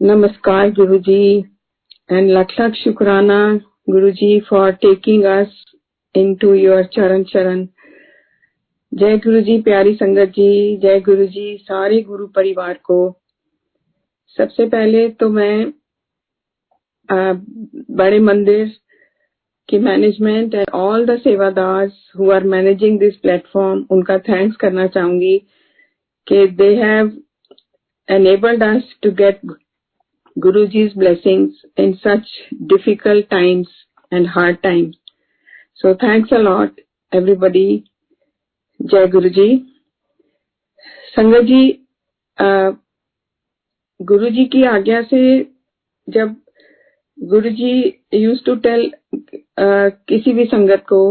Namaskar Guruji. And lakh lakh shukrana Guruji for taking us into your charan charan. जय गुरु जी प्यारी संगत जी जय गुरु जी सारे गुरु परिवार को सबसे पहले तो मैं आ, बड़े मंदिर की management and all the sevadars who are managing this platform उनका थैंक्स करना चाहूँगी कि they have enabled us to get Guruji's blessings in such difficult times and hard times. So thanks a lot, everybody. Jai Guruji. संगत जी गुरु जी की आज्ञा से जब गुरु जी use to tell किसी भी संगत को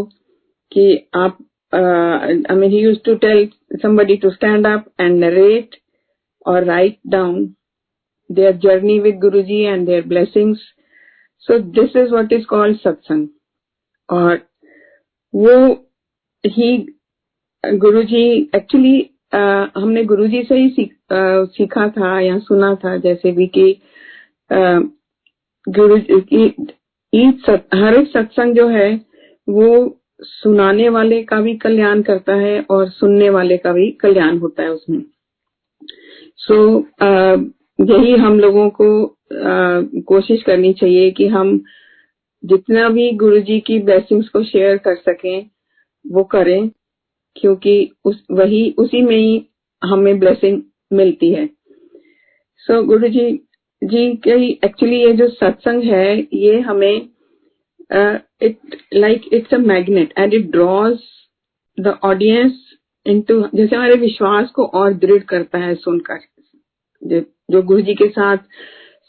कि आप I mean he used to tell somebody to stand up and narrate or write down their journey with Guruji and their blessings. So this is what is called satsang. और वो ही गुरुजी actually हमने गुरुजी से ही सीख, आ, सीखा था या सुना था जैसे भी कि गुरु की हर एक सत्संग जो है वो सुनाने वाले का भी कल्याण करता है और सुनने वाले का भी कल्याण होता है उसमें सो so, यही हम लोगों को कोशिश करनी चाहिए कि हम जितना भी गुरु जी की ब्लेसिंग्स को शेयर कर सकें वो करें क्योंकि उस वही उसी में ही हमें ब्लेसिंग मिलती है। सो so, गुरु जी जी के एक्चुअली ये जो सत्संग है ये हमें it like it's a magnet and it draws the audience into जैसे हमारे विश्वास को और दृढ़ करता है सुनकर। जो गुरु जी के साथ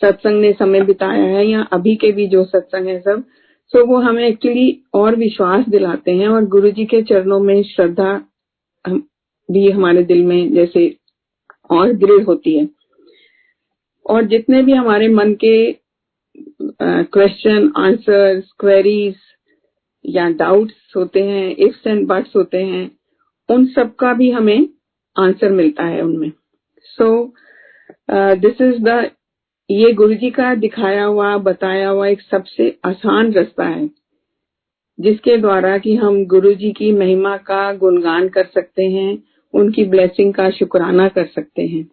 सत्संग ने समय बिताया है या अभी के भी जो सत्संग है सब सो वो हमें एक्चुअली और विश्वास दिलाते हैं और गुरु जी के चरणों में श्रद्धा भी हमारे दिल में जैसे और दृढ़ होती है। और जितने भी हमारे मन के क्वेश्चन आंसर क्वेरीज या डाउट्स होते हैं इफ्स एंड बट्स होते हैं उन सब का भी हमें आंसर मिलता है उनमें। So so, this is the ये गुरु जी का दिखाया हुआ बताया हुआ एक सबसे आसान रास्ता है जिसके द्वारा कि हम गुरु जी की महिमा का गुणगान कर सकते हैं उनकी ब्लेसिंग का शुक्राना कर सकते हैं।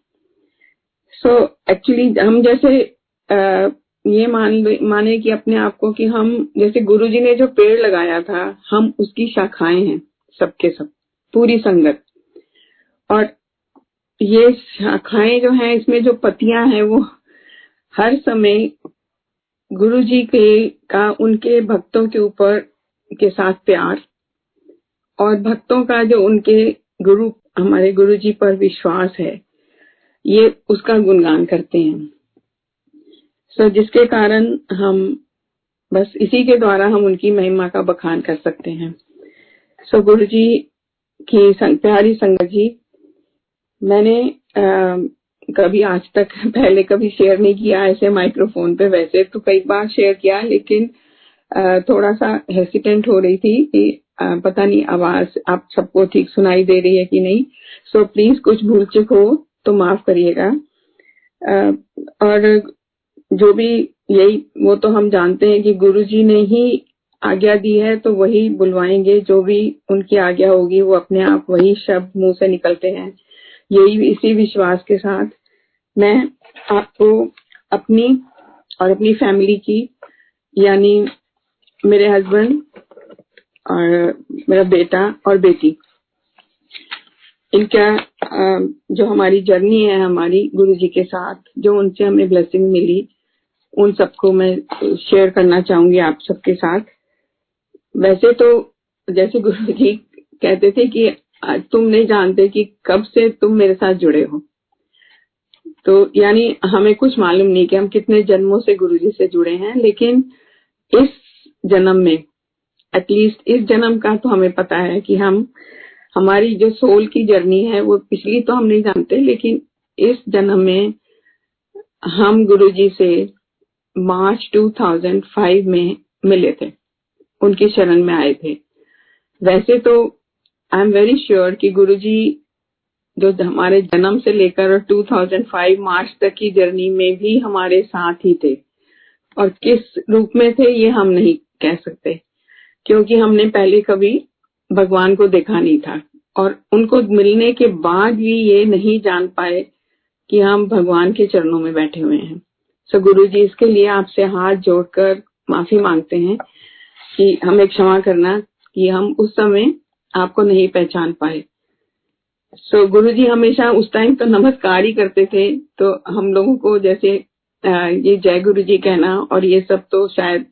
सो so, एक्चुअली हम जैसे आ, ये मान माने कि अपने आप को कि हम जैसे गुरु जी ने जो पेड़ लगाया था हम उसकी शाखाएँ हैं सबके सब पूरी संगत। और ये शाखाएँ जो हैं इसमें जो पतियाँ हैं वो हर समय गुरु जी के का उनके भक्तों के ऊपर के साथ प्यार। और भक्तों का जो उनके गुरु हमारे गुरु जी पर विश्वास है ये उसका गुणगान करते हैं। सो so, जिसके कारण हम बस इसी के द्वारा हम उनकी महिमा का बखान कर सकते हैं। सो so, गुरु जी की प्यारी संगत जी मैंने कभी आज तक पहले कभी शेयर नहीं किया ऐसे माइक्रोफोन पे वैसे तो कई बार शेयर किया लेकिन थोड़ा सा हेसिटेंट हो रही थी कि पता नहीं आवाज़ आप सबको ठीक सुनाई दे रही है कि नहीं। सो प्लीज़ कुछ भूल चुक हो तो माफ़ करिएगा। और जो भी यही, वो तो हम जानते हैं कि गुरु जी ने ही आज्ञा दी है तो वही बुलवाएँगे। जो भी उनकी आज्ञा होगी वो अपने आप वही शब्द मुँह से निकलते हैं। इसी विश्वास के साथ मैं आपको अपनी और अपनी फैमिली की, यानी मेरे हस्बैंड और मेरा बेटा और बेटी। इनका जो हमारी जर्नी है, हमारी गुरु जी के साथ, जो उनसे हमें ब्लेसिंग मिली, उन सबको मैं शेयर करना चाहूँगी आप सबके साथ। वैसे तो जैसे गुरु जी कहते थे कि तुम नहीं जानते कि कब से तुम मेरे साथ जुड़े हो। तो यानी हमें कुछ मालूम नहीं कि हम कितने जन्मों से गुरु जी से जुड़े हैं, लेकिन इस जन्म में एटलीस्ट इस जन्म का तो हमें पता है कि हम, हमारी जो सोल की जर्नी है, वो पिछली तो हम नहीं जानते, लेकिन इस जन्म में हम गुरु जी से मार्च 2005 में मिले थे। उनकी शरण में आए थे। वैसे तो आई एम वेरी श्योर कि गुरु जी जो हमारे जन्म से लेकर 2005 मार्च तक की जर्नी में भी हमारे साथ ही थे। और किस रूप में थे ये हम नहीं कह सकते, क्योंकि हमने पहले कभी भगवान को देखा नहीं था। और उनको मिलने के बाद भी ये नहीं जान पाए कि हम भगवान के चरणों में बैठे हुए हैं। सो गुरु जी इसके लिए आपसे हाथ जोड़कर माफ़ी मांगते हैं कि हमें क्षमा करना कि हम उस समय आपको नहीं पहचान पाए। सो so, गुरु जी हमेशा उस टाइम तो नमस्कार ही करते थे। तो हम लोगों को जैसे ये जय गुरु जी कहना और ये सब तो शायद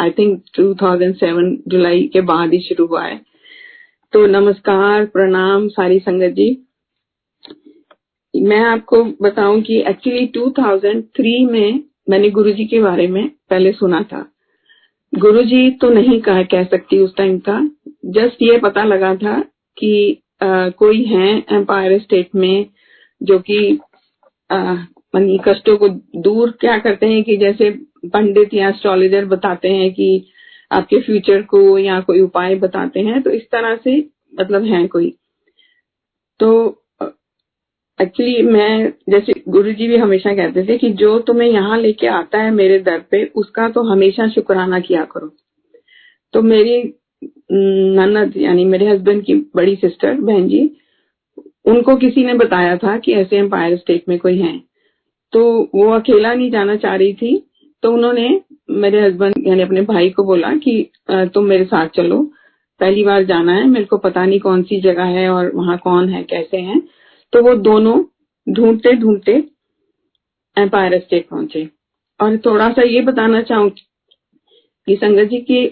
आई थिंक 2007 जुलाई के बाद ही शुरू हुआ है। तो नमस्कार प्रणाम सारी संगत जी। मैं आपको बताऊँ कि एक्चुअली 2003 में मैंने गुरुजी के बारे में पहले सुना था। गुरुजी तो नहीं कह, सकती उस टाइम था। जस्ट ये पता लगा था कि आ, कोई है एम्पायर स्टेट में जो कि मनी कष्टों को दूर क्या करते हैं कि जैसे पंडित या एस्ट्रोलॉजर बताते हैं कि आपके फ्यूचर को या कोई उपाय बताते हैं तो इस तरह से मतलब है कोई। तो एक्चुअली मैं जैसे गुरुजी भी हमेशा कहते थे कि जो तुम्हें यहाँ लेके आता है मेरे दर पे उसका तो हमेशा शुक्राना किया करो। तो मेरी ननद, यानी मेरे हस्बैंड की बड़ी सिस्टर बहन जी, उनको किसी ने बताया था कि ऐसे एम्पायर स्टेट में कोई है। तो वो अकेला नहीं जाना चाह रही थी तो उन्होंने मेरे हस्बैंड यानी अपने भाई को बोला कि तुम मेरे साथ चलो। पहली बार जाना है, मेरे को पता नहीं कौन सी जगह है और वहाँ कौन है, कैसे हैं। तो वो दोनों ढूंढते ढूंढते एम्पायर स्टेट पहुँचे। और थोड़ा सा ये बताना चाहूँ कि संगत जी की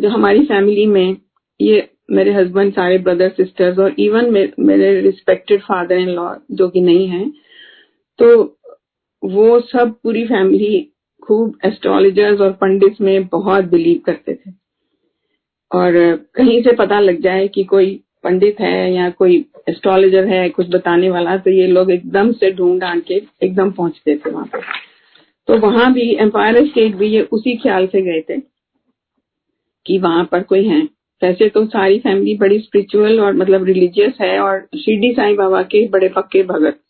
जो हमारी फैमिली में ये मेरे हस्बैंड सारे ब्रदर सिस्टर्स और इवन मेरे रिस्पेक्टेड फादर इन लॉ जो कि नहीं है तो वो सब पूरी फैमिली खूब एस्ट्रोलॉजर्स और पंडित में बहुत बिलीव करते थे। और कहीं से पता लग जाए कि कोई पंडित है या कोई एस्ट्रोलॉजर है, कुछ बताने वाला तो ये लोग एकदम से ढूंढ ढांड के एकदम पहुँचते थे वहाँ पे। तो वहाँ भी एम्पायर स्टेट भी ये उसी ख्याल से गए थे। कि वहाँ पर कोई है। वैसे तो सारी फैमिली बड़ी स्पिरिचुअल और मतलब रिलीजियस है और शिरडी साईं बाबा के बड़े पक्के भगत।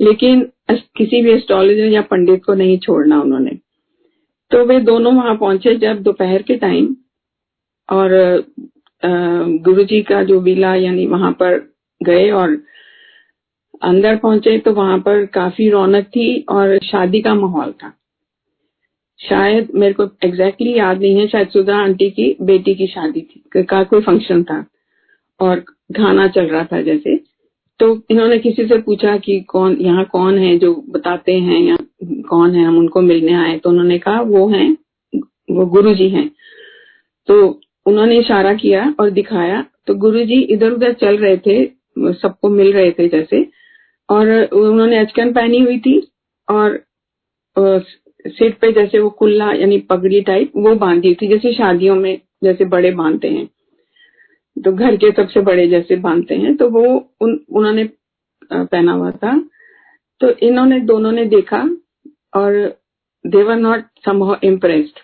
लेकिन किसी भी एस्ट्रोलॉजर या पंडित को नहीं छोड़ना उन्होंने। तो वे दोनों वहाँ पहुँचे जब दोपहर के टाइम और गुरु जी का जो विला यानी वहाँ पर गए और अंदर पहुँचे तो वहाँ पर काफ़ी रौनक थी और शादी का माहौल था। शायद मेरे को एग्जैक्टली याद नहीं है, शायद सुधा आंटी की बेटी की शादी थी, का कोई फ़ंक्शन था और खाना चल रहा था जैसे। तो इन्होंने किसी से पूछा कि कौन, यहाँ कौन है जो बताते हैं या कौन है, हम उनको मिलने आए तो उन्होंने कहा, वो हैं, वो गुरु जी हैं। तो उन्होंने इशारा किया और दिखाया तो गुरुजी इधर उधर चल रहे थे, सबको मिल रहे थे जैसे, और उन्होंने अचकन पहनी हुई थी और सिर पे जैसे वो कुल्ला यानी पगड़ी टाइप वो बांधी थी, जैसे शादियों में जैसे बड़े बांधते हैं। तो घर के सबसे बड़े जैसे बांधते हैं तो वो उन, उन्होंने पहना हुआ था। तो इन्होंने, दोनों ने देखा और देवर नॉट समहाउ इम्प्रेस्ड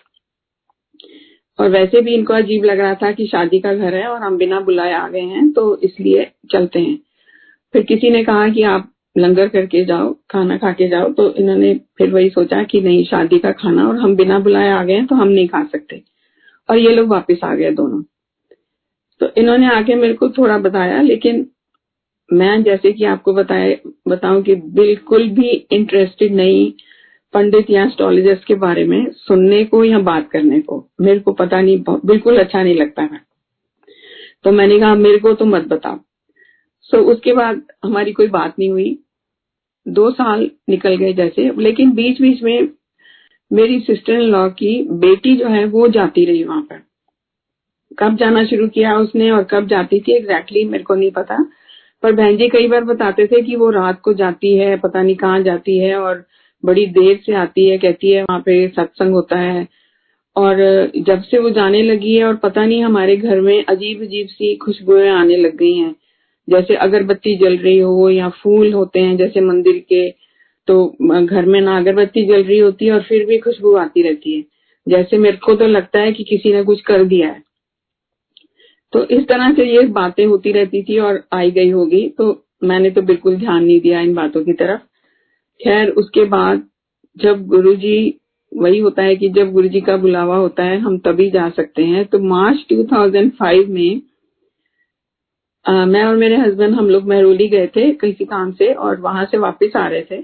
और वैसे भी इनको अजीब लग रहा था कि शादी का घर है और हम बिना बुलाए आ गए हैं तो इसलिए चलते हैं। फिर किसी ने कहा कि आप लंगर करके जाओ खाना खा के जाओ तो इन्होंने फिर वही सोचा कि नहीं शादी का खाना और हम बिना बुलाए आ गए तो हम नहीं खा सकते। और ये लोग वापस आ गए दोनों। तो इन्होंने आके मेरे को थोड़ा बताया लेकिन मैं जैसे कि आपको बताए बताऊँ कि बिल्कुल भी इंटरेस्टेड नहीं पंडित या एस्ट्रोलॉजर्स के बारे में सुनने को या बात करने को। मेरे को पता नहीं बिल्कुल अच्छा नहीं लगता है। तो मैंने कहा मेरे को तो मत बताओ। सो so, उसके बाद हमारी कोई बात नहीं हुई। दो साल निकल गए जैसे। लेकिन बीच बीच में मेरी सिस्टर इन लॉ की बेटी जो है, वो जाती रही वहाँ पर। कब जाना शुरू किया उसने और कब जाती थी एग्जैक्टली exactly मेरे को नहीं पता। पर बहन जी कई बार बताते थे कि वो रात को जाती है, पता नहीं कहाँ जाती है और बड़ी देर से आती है, कहती है वहाँ पे सत्संग होता है। और जब से वो जाने लगी है और पता नहीं हमारे घर में अजीब अजीब सी खुशबुएँ आने लग गई हैं। जैसे अगरबत्ती जल रही हो, या फूल होते हैं जैसे मंदिर के तो घर में ना अगरबत्ती जल रही होती है और फिर भी खुशबू आती रहती है। जैसे मेरे को तो लगता है कि किसी ने कुछ कर दिया है। तो इस तरह से ये बातें होती रहती थी और आई गई होगी। तो मैंने तो बिल्कुल ध्यान नहीं दिया इन बातों की तरफ़। खैर, उसके बाद जब गुरुजी, वही होता है कि जब गुरुजी का बुलावा होता है, हम तभी जा सकते हैं। तो मार्च 2005 में मैं और मेरे हस्बैंड हम लोग महरोली गए थे किसी काम से और वहाँ से वापस आ रहे थे।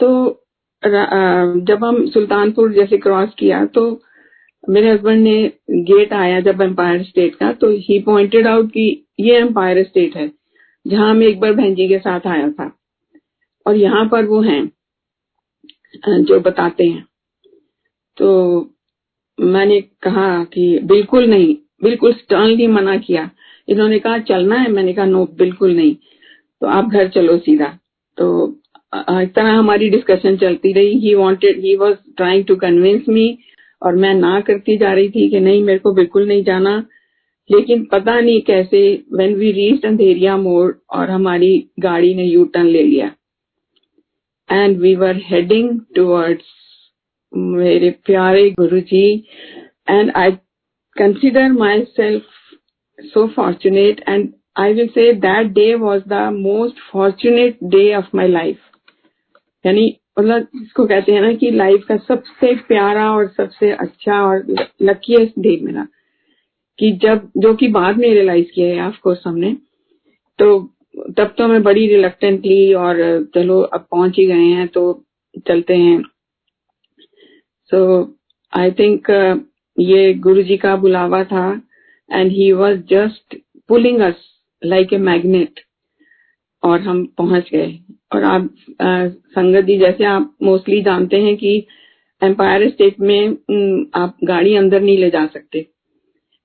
तो जब हम सुल्तानपुर जैसे क्रॉस किया तो मेरे हस्बैंड ने गेट आया जब एम्पायर स्टेट का तो ही पॉइंटेड आउट कि ये एम्पायर स्टेट है, जहाँ मैं एक बार बहन जी के साथ आया था। और यहाँ पर वो हैं जो बताते हैं। तो मैंने कहा कि बिल्कुल नहीं, बिल्कुल स्टर्नली मना किया। इन्होंने कहा, चलना है। मैंने कहा, नो, बिल्कुल नहीं। तो आप घर चलो सीधा। तो इस तरह हमारी डिस्कशन चलती रही। He wanted he was trying to convince me और मैं ना करती जा रही थी कि नहीं, मेरे को बिल्कुल नहीं जाना। लेकिन पता नहीं कैसे व्हेन वी रीच अंधेरिया मोड़ और हमारी गाड़ी ने यू टर्न ले लिया। And we were heading towards मेरे प्यारे Guru ji and I consider myself so fortunate, and I will say that day was the most fortunate day of my life. यानी मतलब इसको कहते हैं ना कि लाइफ का सबसे प्यारा और सबसे अच्छा और लकीस्ट डे मेरा कि जब, जो कि बाद में रियलाइज़ किया है ऑफ़ कोर्स हमने। तो तब तो मैं बड़ी रिलक्टेंटली और चलो अब पहुँच ही गए हैं तो चलते हैं। सो आई थिंक ये गुरु जी का बुलावा था। And he was just pulling us like a magnet और हम पहुँच गए। और आप संगत जी, जैसे आप मोस्टली जानते हैं कि एम्पायर स्टेट में आप गाड़ी अंदर नहीं ले जा सकते।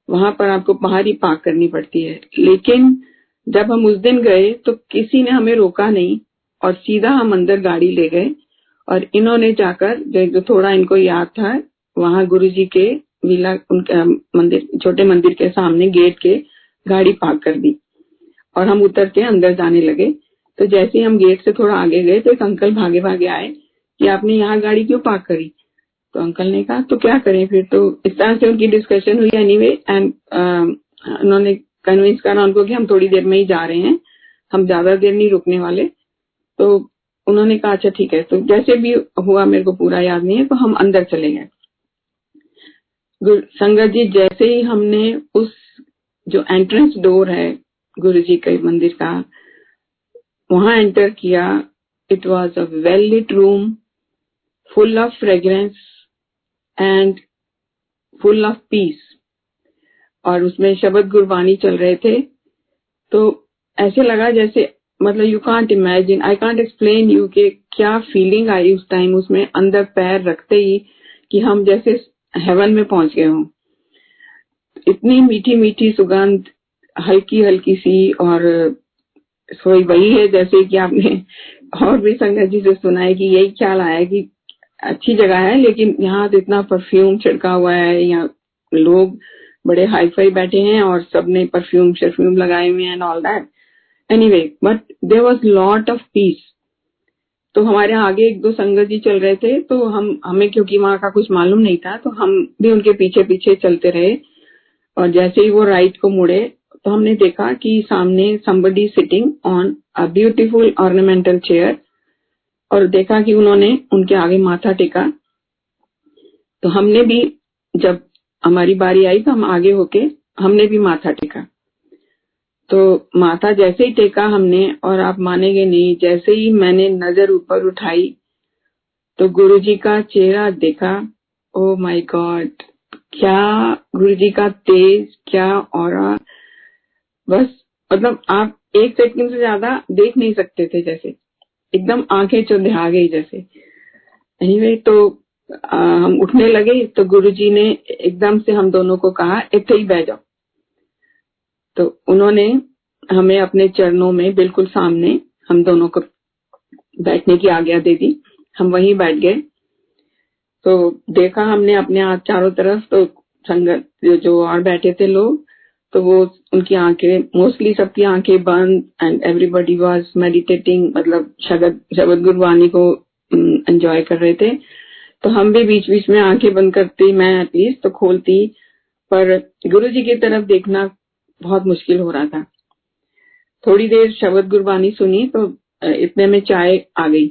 वहाँ पर आपको बाहर ही पार्क करनी पड़ती है। लेकिन जब हम उस दिन गए तो किसी ने हमें रोका नहीं और सीधा हम अंदर गाड़ी ले गए। और इन्होंने जाकर, जो थोड़ा इनको याद था, वहाँ गुरु जी के वीला उनके मंदिर, छोटे मंदिर के सामने गेट के गाड़ी पार्क कर दी और हम उतर के अंदर जाने लगे। तो जैसे ही हम गेट से थोड़ा आगे गए तो एक अंकल भागे भागे आए कि आपने यहाँ गाड़ी क्यों पार्क करी? तो अंकल ने कहा तो क्या करें फिर? तो इस तरह से उनकी डिस्कशन हुई एनी वे एंड उन्होंने कन्विंस करा उनको कि हम थोड़ी देर में ही जा रहे हैं। हम ज़्यादा देर नहीं रुकने वाले। तो उन्होंने कहा अच्छा ठीक है। तो जैसे भी हुआ, मेरे को पूरा याद नहीं है तो हम अंदर चले गए। संगत जी, जैसे ही हमने उस जो एंट्रेंस डोर है गुरु जी के मंदिर का, वहाँ एंटर किया it was a well lit room full of fragrance and full of peace और उसमें शब्द गुरबानी चल रहे थे। तो ऐसे लगा जैसे मतलब you can't imagine I can't explain you के क्या फीलिंग आई उस टाइम उसमें, अंदर पैर रखते ही कि हम जैसे हेवन में पहुँच गए हों। इतनी मीठी मीठी सुगंध, हल्की हल्की सी, और सोई वही है जैसे कि आपने और भी संगत जी से सुना है कि यही ख्याल आया कि अच्छी जगह है, लेकिन यहाँ तो इतना परफ्यूम छिड़का हुआ है, यहाँ लोग बड़े हाई फाई बैठे हैं और सबने परफ्यूम शरफ्यूम लगाए हुए हैं and all that anyway but there was lot of peace तो हमारे आगे एक दो संगत जी चल रहे थे तो हम, हमें क्योंकि वहाँ का कुछ मालूम नहीं था तो हम भी उनके पीछे पीछे चलते रहे और जैसे ही वो राइट को मुड़े तो हमने देखा कि सामने somebody sitting on a beautiful ornamental chair और देखा कि उन्होंने उनके आगे माथा टेका। तो हमने भी, जब हमारी बारी आई तो हम आगे होके हमने भी माथा टेका। तो माथा जैसे ही टेका हमने और आप मानेंगे नहीं जैसे ही मैंने नज़र ऊपर उठाई तो गुरु जी का चेहरा देखा। ओ माय गॉड क्या गुरु जी का तेज क्या और बस मतलब आप एक सेकंड से ज़्यादा देख नहीं सकते थे जैसे। एकदम आँखें चुंधिया गई जैसे। एनीवे तो आ, हम उठने लगे तो गुरुजी ने एकदम से हम दोनों को कहा इतने ही बह जाओ। तो उन्होंने हमें अपने चरणों में बिल्कुल सामने हम दोनों को बैठने की आज्ञा दे दी। हम वहीं बैठ गए। तो देखा हमने अपने हाथ चारों तरफ़ तो संगत जो और बैठे थे लोग तो वो उनकी आँखें मोस्टली सबकी आँखें बंद एंड एवरीबडी वाज मेडिटेटिंग मतलब शब्द शब्द गुरबानी को एंजॉय कर रहे थे। तो हम भी बीच बीच में आँखें बंद करती, मैं एटलीस्ट तो खोलती, पर गुरु जी की तरफ़ देखना बहुत मुश्किल हो रहा था। थोड़ी देर शब्द गुरबानी सुनी तो इतने में चाय आ गई।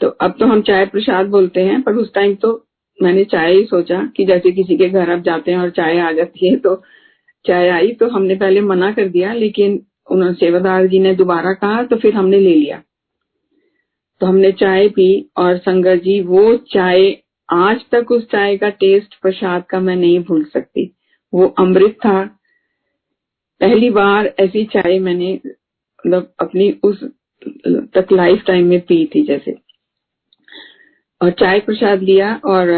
तो अब तो हम चाय प्रसाद बोलते हैं, पर उस टाइम तो मैंने चाय ही सोचा कि जैसे किसी के घर आप जाते हैं और चाय आ जाती है तो चाय आई तो हमने पहले मना कर दिया, लेकिन उन्होंने सेवादार जी ने दोबारा कहा तो फिर हमने ले लिया। तो हमने चाय पी और संगत जी, वो चाय आज तक उस चाय का टेस्ट प्रसाद का मैं नहीं भूल सकती। वो अमृत था पहली बार ऐसी चाय मैंने मतलब अपनी उस तक लाइफ टाइम में पी थी जैसे। और चाय प्रसाद लिया और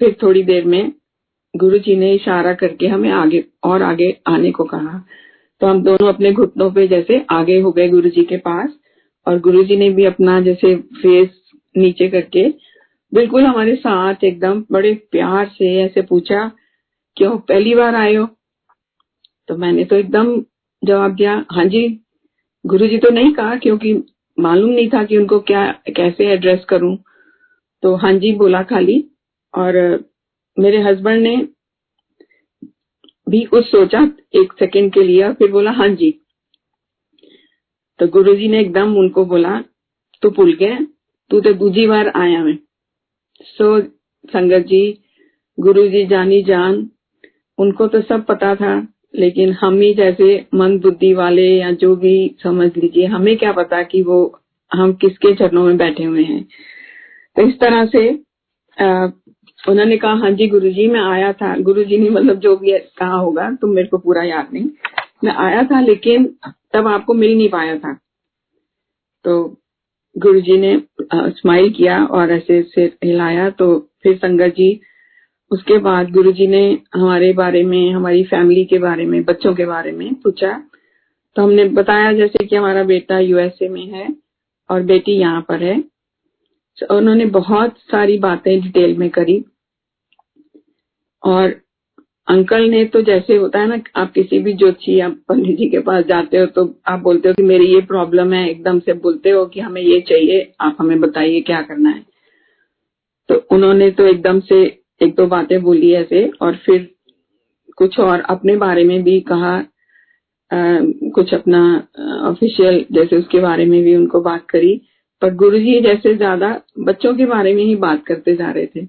फिर थोड़ी देर में गुरु जी ने इशारा करके हमें आगे, और आगे आने को कहा। तो हम दोनों अपने घुटनों पे जैसे आगे हो गए गुरु जी के पास और गुरु जी ने भी अपना जैसे फेस नीचे करके बिल्कुल हमारे साथ एकदम बड़े प्यार से ऐसे पूछा, क्यों, पहली बार आए हो? तो मैंने तो एकदम जवाब दिया हाँ जी गुरु जी तो नहीं कहा क्योंकि मालूम नहीं था कि उनको क्या, कैसे एड्रेस करूँ। तो हाँ जी, बोला खाली। और मेरे हस्बैंड ने भी कुछ सोचा एक सेकंड के लिए, फिर बोला हाँ जी। तो गुरुजी ने एकदम उनको बोला, तू भूल गया, तू तो दूजी बार आया मैं सो संगत जी गुरु जी जानी जान, उनको तो सब पता था। लेकिन हम ही जैसे मन बुद्धि वाले या जो भी समझ लीजिए, हमें क्या पता कि वो, हम किसके चरणों में बैठे हुए हैं। तो इस तरह से उन्होंने कहा हाँ जी, गुरुजी, मैं आया था। गुरु जी ने मतलब जो भी कहा होगा, तुम मेरे को पूरा याद नहीं। मैं आया था, लेकिन तब आपको मिल नहीं पाया था। तो गुरु जी ने स्माइल किया और ऐसे सिर हिलाया। तो फिर संगत जी उसके बाद गुरुजी ने हमारे बारे में, हमारी फैमिली के बारे में, बच्चों के बारे में पूछा। तो हमने बताया जैसे कि हमारा बेटा यूएसए में है और बेटी यहाँ पर है। उन्होंने बहुत सारी बातें डिटेल में करी। और अंकल ने तो जैसे होता है ना, आप किसी भी ज्योतिषी या पंडित जी के पास जाते हो तो आप बोलते हो कि मेरी ये प्रॉब्लम है, एकदम से बोलते हो कि हमें ये चाहिए, आप हमें बताइए क्या करना है। तो उन्होंने तो एकदम से एक दो बातें बोली ऐसे, और फिर कुछ और अपने बारे में भी कहा कुछ अपना ऑफिशियल जैसे उसके बारे में भी उनको बात करी। पर गुरुजी जैसे ज़्यादा बच्चों के बारे में ही बात करते जा रहे थे।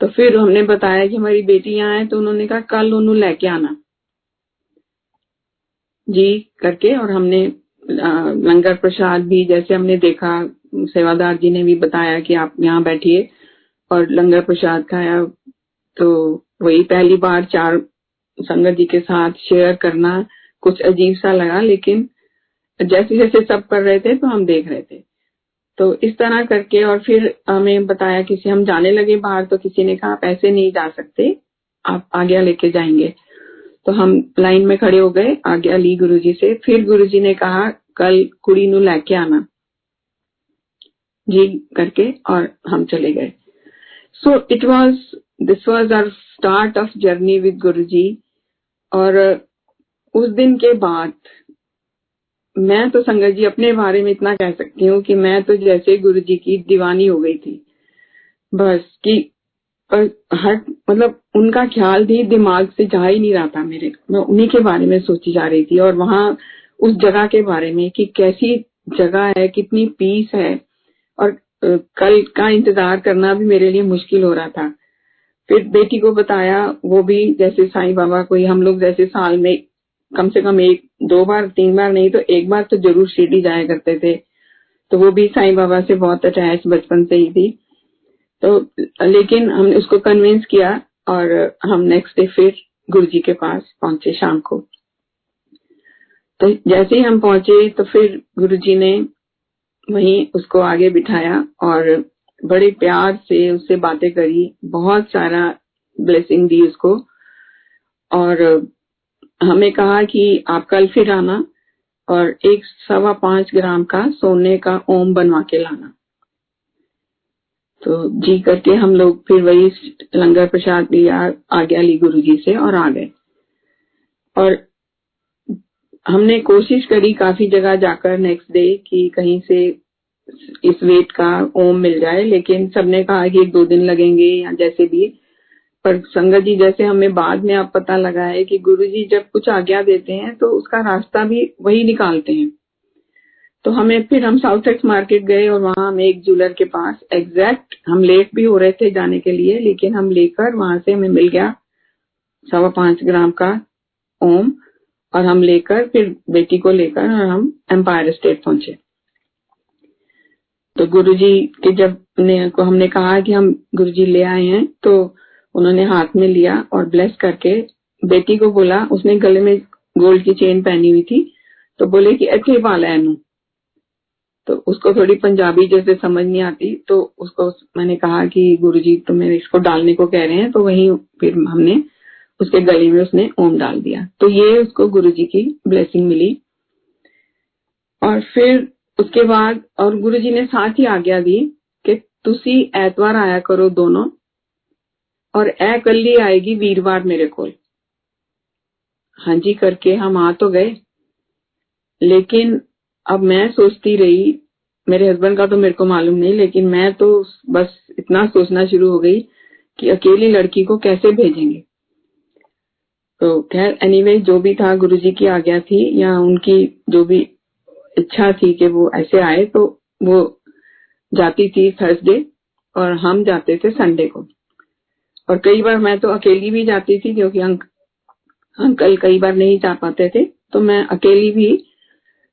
तो फिर हमने बताया कि हमारी बेटी यहाँ है तो उन्होंने कहा, कल उन्होंने लेके आना। जी, करके, और हमने लंगर प्रसाद भी जैसे हमने देखा, सेवादार जी ने भी बताया कि आप यहाँ बैठिए। और लंगर प्रसाद खाया। तो वही पहली बार चार संगत जी के साथ शेयर करना कुछ अजीब सा लगा, लेकिन जैसे जैसे सब कर रहे थे तो हम देख रहे थे। तो इस तरह करके और फिर हमें बताया किसी हम जाने लगे बाहर तो किसी ने कहा आप ऐसे नहीं जा सकते, आप आज्ञा लेके जाएँगे। तो हम लाइन में खड़े हो गए आज्ञा ली गुरुजी से। फिर गुरुजी ने कहा, कल कुड़ी नु लेके आना। जी, करके और हम चले गए। So it was this was our start of journey with Guru ji और, उस दिन के बाद, मैं तो संगत जी अपने बारे में इतना कह सकती हूँ कि मैं तो जैसे गुरु जी की दीवानी हो गई थी। बस कि हर मतलब उनका ख्याल भी दिमाग से जा ही नहीं रहा था मेरे। मैं उन्हीं के बारे में सोची जा रही थी और वहाँ उस जगह के बारे में कि कैसी जगह है, कितनी पीस है। और कल का इंतज़ार करना भी मेरे लिए मुश्किल हो रहा था। फिर बेटी को बताया, वो भी जैसे साईं बाबा कोई हम लोग जैसे साल में कम से कम एक, दो बार, तीन बार नहीं तो एक बार तो ज़रूर शिरडी जाया करते थे। तो वो भी साईं बाबा से बहुत अटैच बचपन से ही थी। तो लेकिन हमने उसको कन्विंस किया और हम नेक्स्ट डे फिर गुरु जी के पास पहुँचे शाम को। तो जैसे ही हम पहुँचे तो फिर गुरु जी ने वहीं उसको आगे बिठाया और बड़े प्यार से उससे बातें करी, बहुत सारा ब्लेसिंग दी उसको। और हमें कहा कि आप कल फिर आना और एक सवा पाँच ग्राम का सोने का ओम बनवा के लाना। तो जी करके हम लोग फिर वही लंगर प्रसाद लिया, आज्ञा ली गुरु जी से और आ गए। और हमने कोशिश करी काफ़ी जगह जाकर नेक्स्ट डे कि कहीं से इस वेट का ओम मिल जाए, लेकिन सबने कहा कि एक दो दिन लगेंगे या जैसे भी। पर संगत जी, जैसे हमें बाद में अब पता लगा है कि गुरु जी जब कुछ आज्ञा देते हैं तो उसका रास्ता भी वही निकालते हैं। तो हमें फिर हम साउथ एक्स मार्केट गए और वहाँ हम एक ज्वेलर के पास एग्जैक्ट हम लेट भी हो रहे थे जाने के लिए, लेकिन हम लेकर वहाँ से हमें मिल गया सवा पाँच ग्राम का ओम। और हम लेकर फिर बेटी को लेकर और हम एम्पायर स्टेट पहुँचे। तो गुरुजी के जब ने, को हमने कहा कि हम गुरुजी ले आए हैं तो उन्होंने हाथ में लिया और ब्लेस करके बेटी को बोला उसने गले में गोल्ड की चेन पहनी हुई थी तो बोले कि अच्छे पाला है तो उसको थोड़ी पंजाबी जैसे समझ नहीं आती तो उसको मैंने कहा कि गुरुजी तो मेरे इसको डालने को कह रहे हैं तो वही फिर हमने उसके गले में उसने ओम डाल दिया। तो ये उसको गुरु जी की ब्लेसिंग मिली। और फिर उसके बाद, और गुरु जी ने साथ ही आज्ञा दी कि तुसी एतवार आया करो दोनों, और ए कली आएगी वीरवार मेरे को हाँ जी, करके हम आ तो गए। लेकिन अब मैं सोचती रही, मेरे हस्बैंड का तो मेरे को मालूम नहीं, लेकिन मैं तो बस इतना सोचना शुरू हो गई कि अकेली लड़की को कैसे भेजेंगे? तो खैर एनीवे जो भी था गुरुजी की आज्ञा थी या उनकी जो भी इच्छा थी कि वो ऐसे आए तो वो जाती थी थर्सडे और हम जाते थे संडे को। और कई बार मैं तो अकेली भी जाती थी क्योंकि अंक, अंकल कई बार नहीं जा पाते थे तो मैं अकेली भी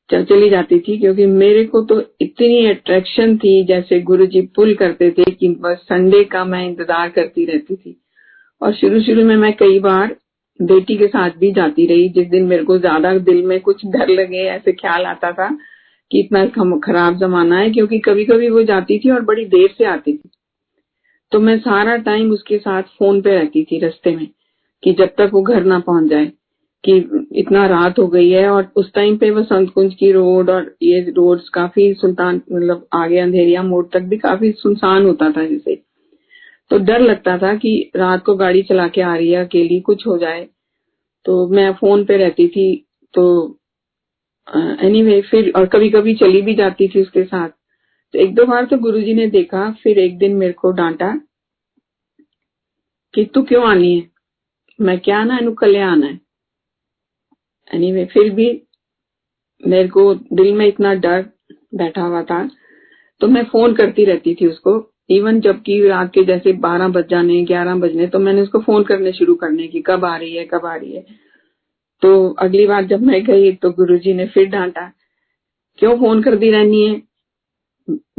चल चली जाती थी क्योंकि मेरे को तो इतनी अट्रैक्शन थी जैसे गुरुजी पुल करते थे कि बस संडे का मैं इंतज़ार करती रहती थी। और शुरू शुरू में मैं कई बार बेटी के साथ भी जाती रही। जिस दिन मेरे को ज़्यादा दिल में कुछ डर लगे, ऐसे ख्याल आता था कि इतना खराब जमाना है, क्योंकि कभी कभी वो जाती थी और बड़ी देर से आती थी। तो मैं सारा टाइम उसके साथ फ़ोन पे रहती थी रस्ते में, कि जब तक वो घर ना पहुँच जाए, कि इतना रात हो गई है और उस टाइम पे वो कुंज की रोड और ये रोड्स काफ़ी सुल्तान मतलब आगे अंधेरिया मोड़ तक भी काफ़ी सुनसान होता था जैसे। तो डर लगता था कि रात को गाड़ी चला के आ रही है अकेली कुछ हो जाए। तो मैं फ़ोन पे रहती थी तो एनीवे anyway, फिर और कभी कभी चली भी जाती थी उसके साथ। तो एक दो बार तो गुरुजी ने देखा फिर एक दिन मेरे को डांटा कि तू क्यों आनी है? मैं क्या आना है? कल आना है। एनीवे anyway, फिर भी मेरे को दिल में इतना डर बैठा हुआ था तो मैं फ़ोन करती रहती थी उसको इवन जबकि रात के जैसे बारह बज जाने, ग्यारह बजने तो मैंने उसको फ़ोन करने शुरू करने की, कब आ रही है, कब आ रही है। तो अगली बार जब मैं गई तो गुरुजी ने फिर डांटा, क्यों फ़ोन कर दी रहनी है?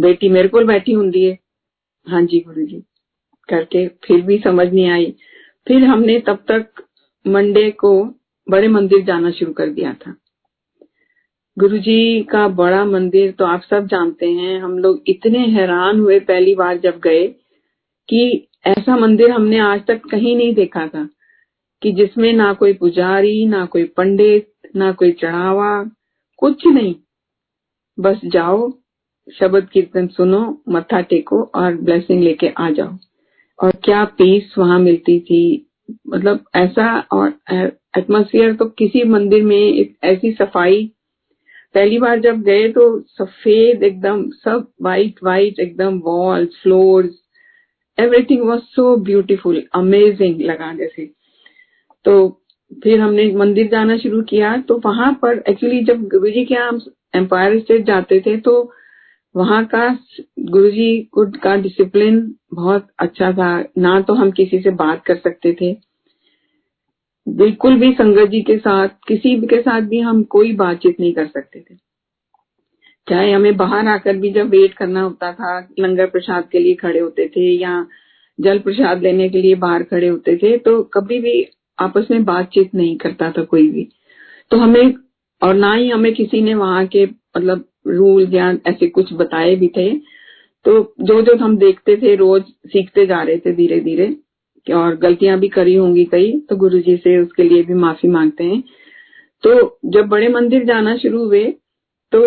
बेटी मेरे को बैठी होंगी है। हाँ जी गुरु जी करके फिर भी समझ नहीं आई। फिर हमने तब तक मंडे को बड़े मंदिर जाना शुरू कर दिया था। गुरुजी का बड़ा मंदिर तो आप सब जानते हैं। हम लोग इतने हैरान हुए पहली बार जब गए कि ऐसा मंदिर हमने आज तक कहीं नहीं देखा था कि जिसमें ना कोई पुजारी, ना कोई पंडित, ना कोई चढ़ावा, कुछ नहीं। बस जाओ, शब्द कीर्तन सुनो, मत्था टेको और ब्लेसिंग लेके आ जाओ। और क्या पीस वहाँ मिलती थी? मतलब ऐसा और एटमोसफियर तो किसी मंदिर में ऐसी सफ़ाई पहली बार जब गए तो सफ़ेद एकदम, सब वाइट वाइट एकदम walls floors everything was so beautiful amazing लगा जैसे। तो फिर हमने मंदिर जाना शुरू किया तो वहाँ पर एक्चुअली जब गुरु जी के यहाँ हम एम्पायर स्टेट जाते थे तो वहाँ का गुरु जी का डिसिप्लिन बहुत अच्छा था। ना तो हम किसी से बात कर सकते थे। बिल्कुल भी संगत जी के साथ, किसी के साथ भी हम कोई बातचीत नहीं कर सकते थे। चाहे हमें बाहर आकर भी जब वेट करना होता था, लंगर प्रसाद के लिए खड़े होते थे या जल प्रसाद लेने के लिए बाहर खड़े होते थे तो कभी भी आपस में बातचीत नहीं करता था कोई भी। तो हमें, और ना ही हमें किसी ने वहाँ के मतलब रूल या ऐसे कुछ बताए भी थे। तो जो जो हम देखते थे, रोज सीखते जा रहे थे धीरे धीरे और गलतियाँ भी करी होंगी कई तो गुरु जी से उसके लिए भी माफ़ी मांगते हैं। तो जब बड़े मंदिर जाना शुरू हुए तो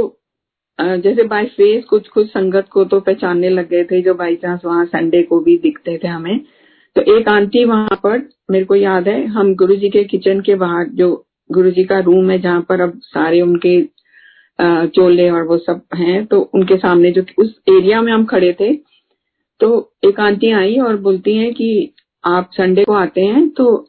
जैसे बाय फेस कुछ कुछ संगत को तो पहचानने लग गए थे, जो बाई चांस वहाँ संडे को भी दिखते थे हमें। तो एक आंटी वहाँ पर, मेरे को याद है, हम गुरु जी के किचन के बाहर, जो गुरु जी का रूम है, जहाँ पर अब सारे उनके चोले और वो सब हैं तो उनके सामने जो उस एरिया में हम खड़े थे। तो एक आंटी आई और बोलती हैं कि आप संडे को आते हैं तो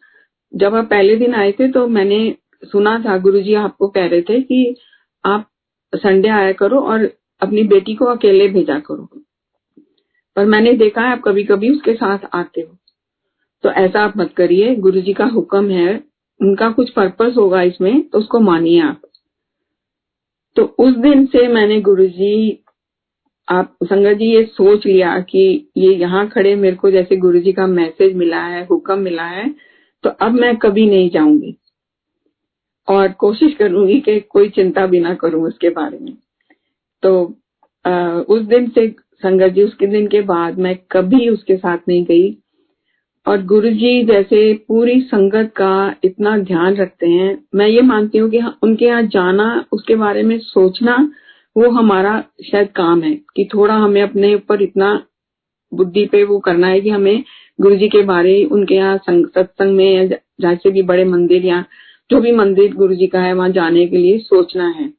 जब आप पहले दिन आए थे तो मैंने सुना था, गुरुजी आपको कह रहे थे कि आप संडे आया करो और अपनी बेटी को अकेले भेजा करो। पर मैंने देखा है आप कभी कभी उसके साथ आते हो। तो ऐसा आप मत करिए, गुरुजी का हुक्म है, उनका कुछ पर्पस होगा इसमें तो उसको मानिए आप। तो उस दिन से मैंने गुरुजी आप संगत जी ये सोच लिया कि ये यहाँ खड़े मेरे को जैसे गुरुजी का मैसेज मिला है हुक्म मिला है तो अब मैं कभी नहीं जाऊँगी। और कोशिश करूँगी कि कोई चिंता भी ना करूँ उसके बारे में। तो आ, उस दिन से संगत जी उसके दिन के बाद मैं कभी उसके साथ नहीं गई। और गुरु जी जैसे पूरी संगत का इतना ध्यान रखते हैं। मैं ये मानती हूँ कि उनके यहाँ जाना उसके बारे में सोचना वो हमारा शायद काम है कि थोड़ा हमें अपने ऊपर इतना बुद्धि पे वो करना है कि हमें गुरु जी के बारे उनके यहाँ सत्संग में या जैसे भी बड़े मंदिर या जो भी मंदिर गुरु जी का है वहाँ जाने के लिए सोचना है।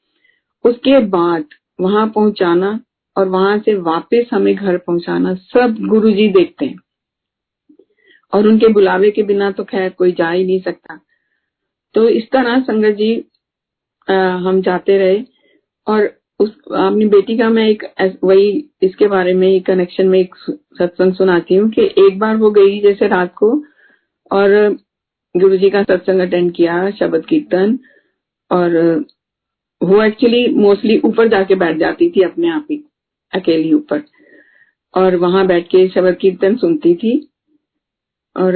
उसके बाद वहाँ पहुंचाना और वहाँ से वापस हमें घर पहुंचाना सब गुरु जी देखते हैं। और उनके बुलावे के बिना तो खैर कोई जा ही नहीं सकता। तो इस तरह संगत जी आ, हम जाते रहे और उस, अपनी बेटी का मैं एक वही इसके बारे में कनेक्शन में एक सत्संग सुनाती हूँ कि एक बार वो गई जैसे रात को और गुरु जी का सत्संग अटेंड किया, शब्द कीर्तन और वो एक्चुअली मोस्टली ऊपर जाके बैठ जाती थी अपने आप ही, अकेली ऊपर और वहाँ बैठ के शब्द कीर्तन सुनती थी और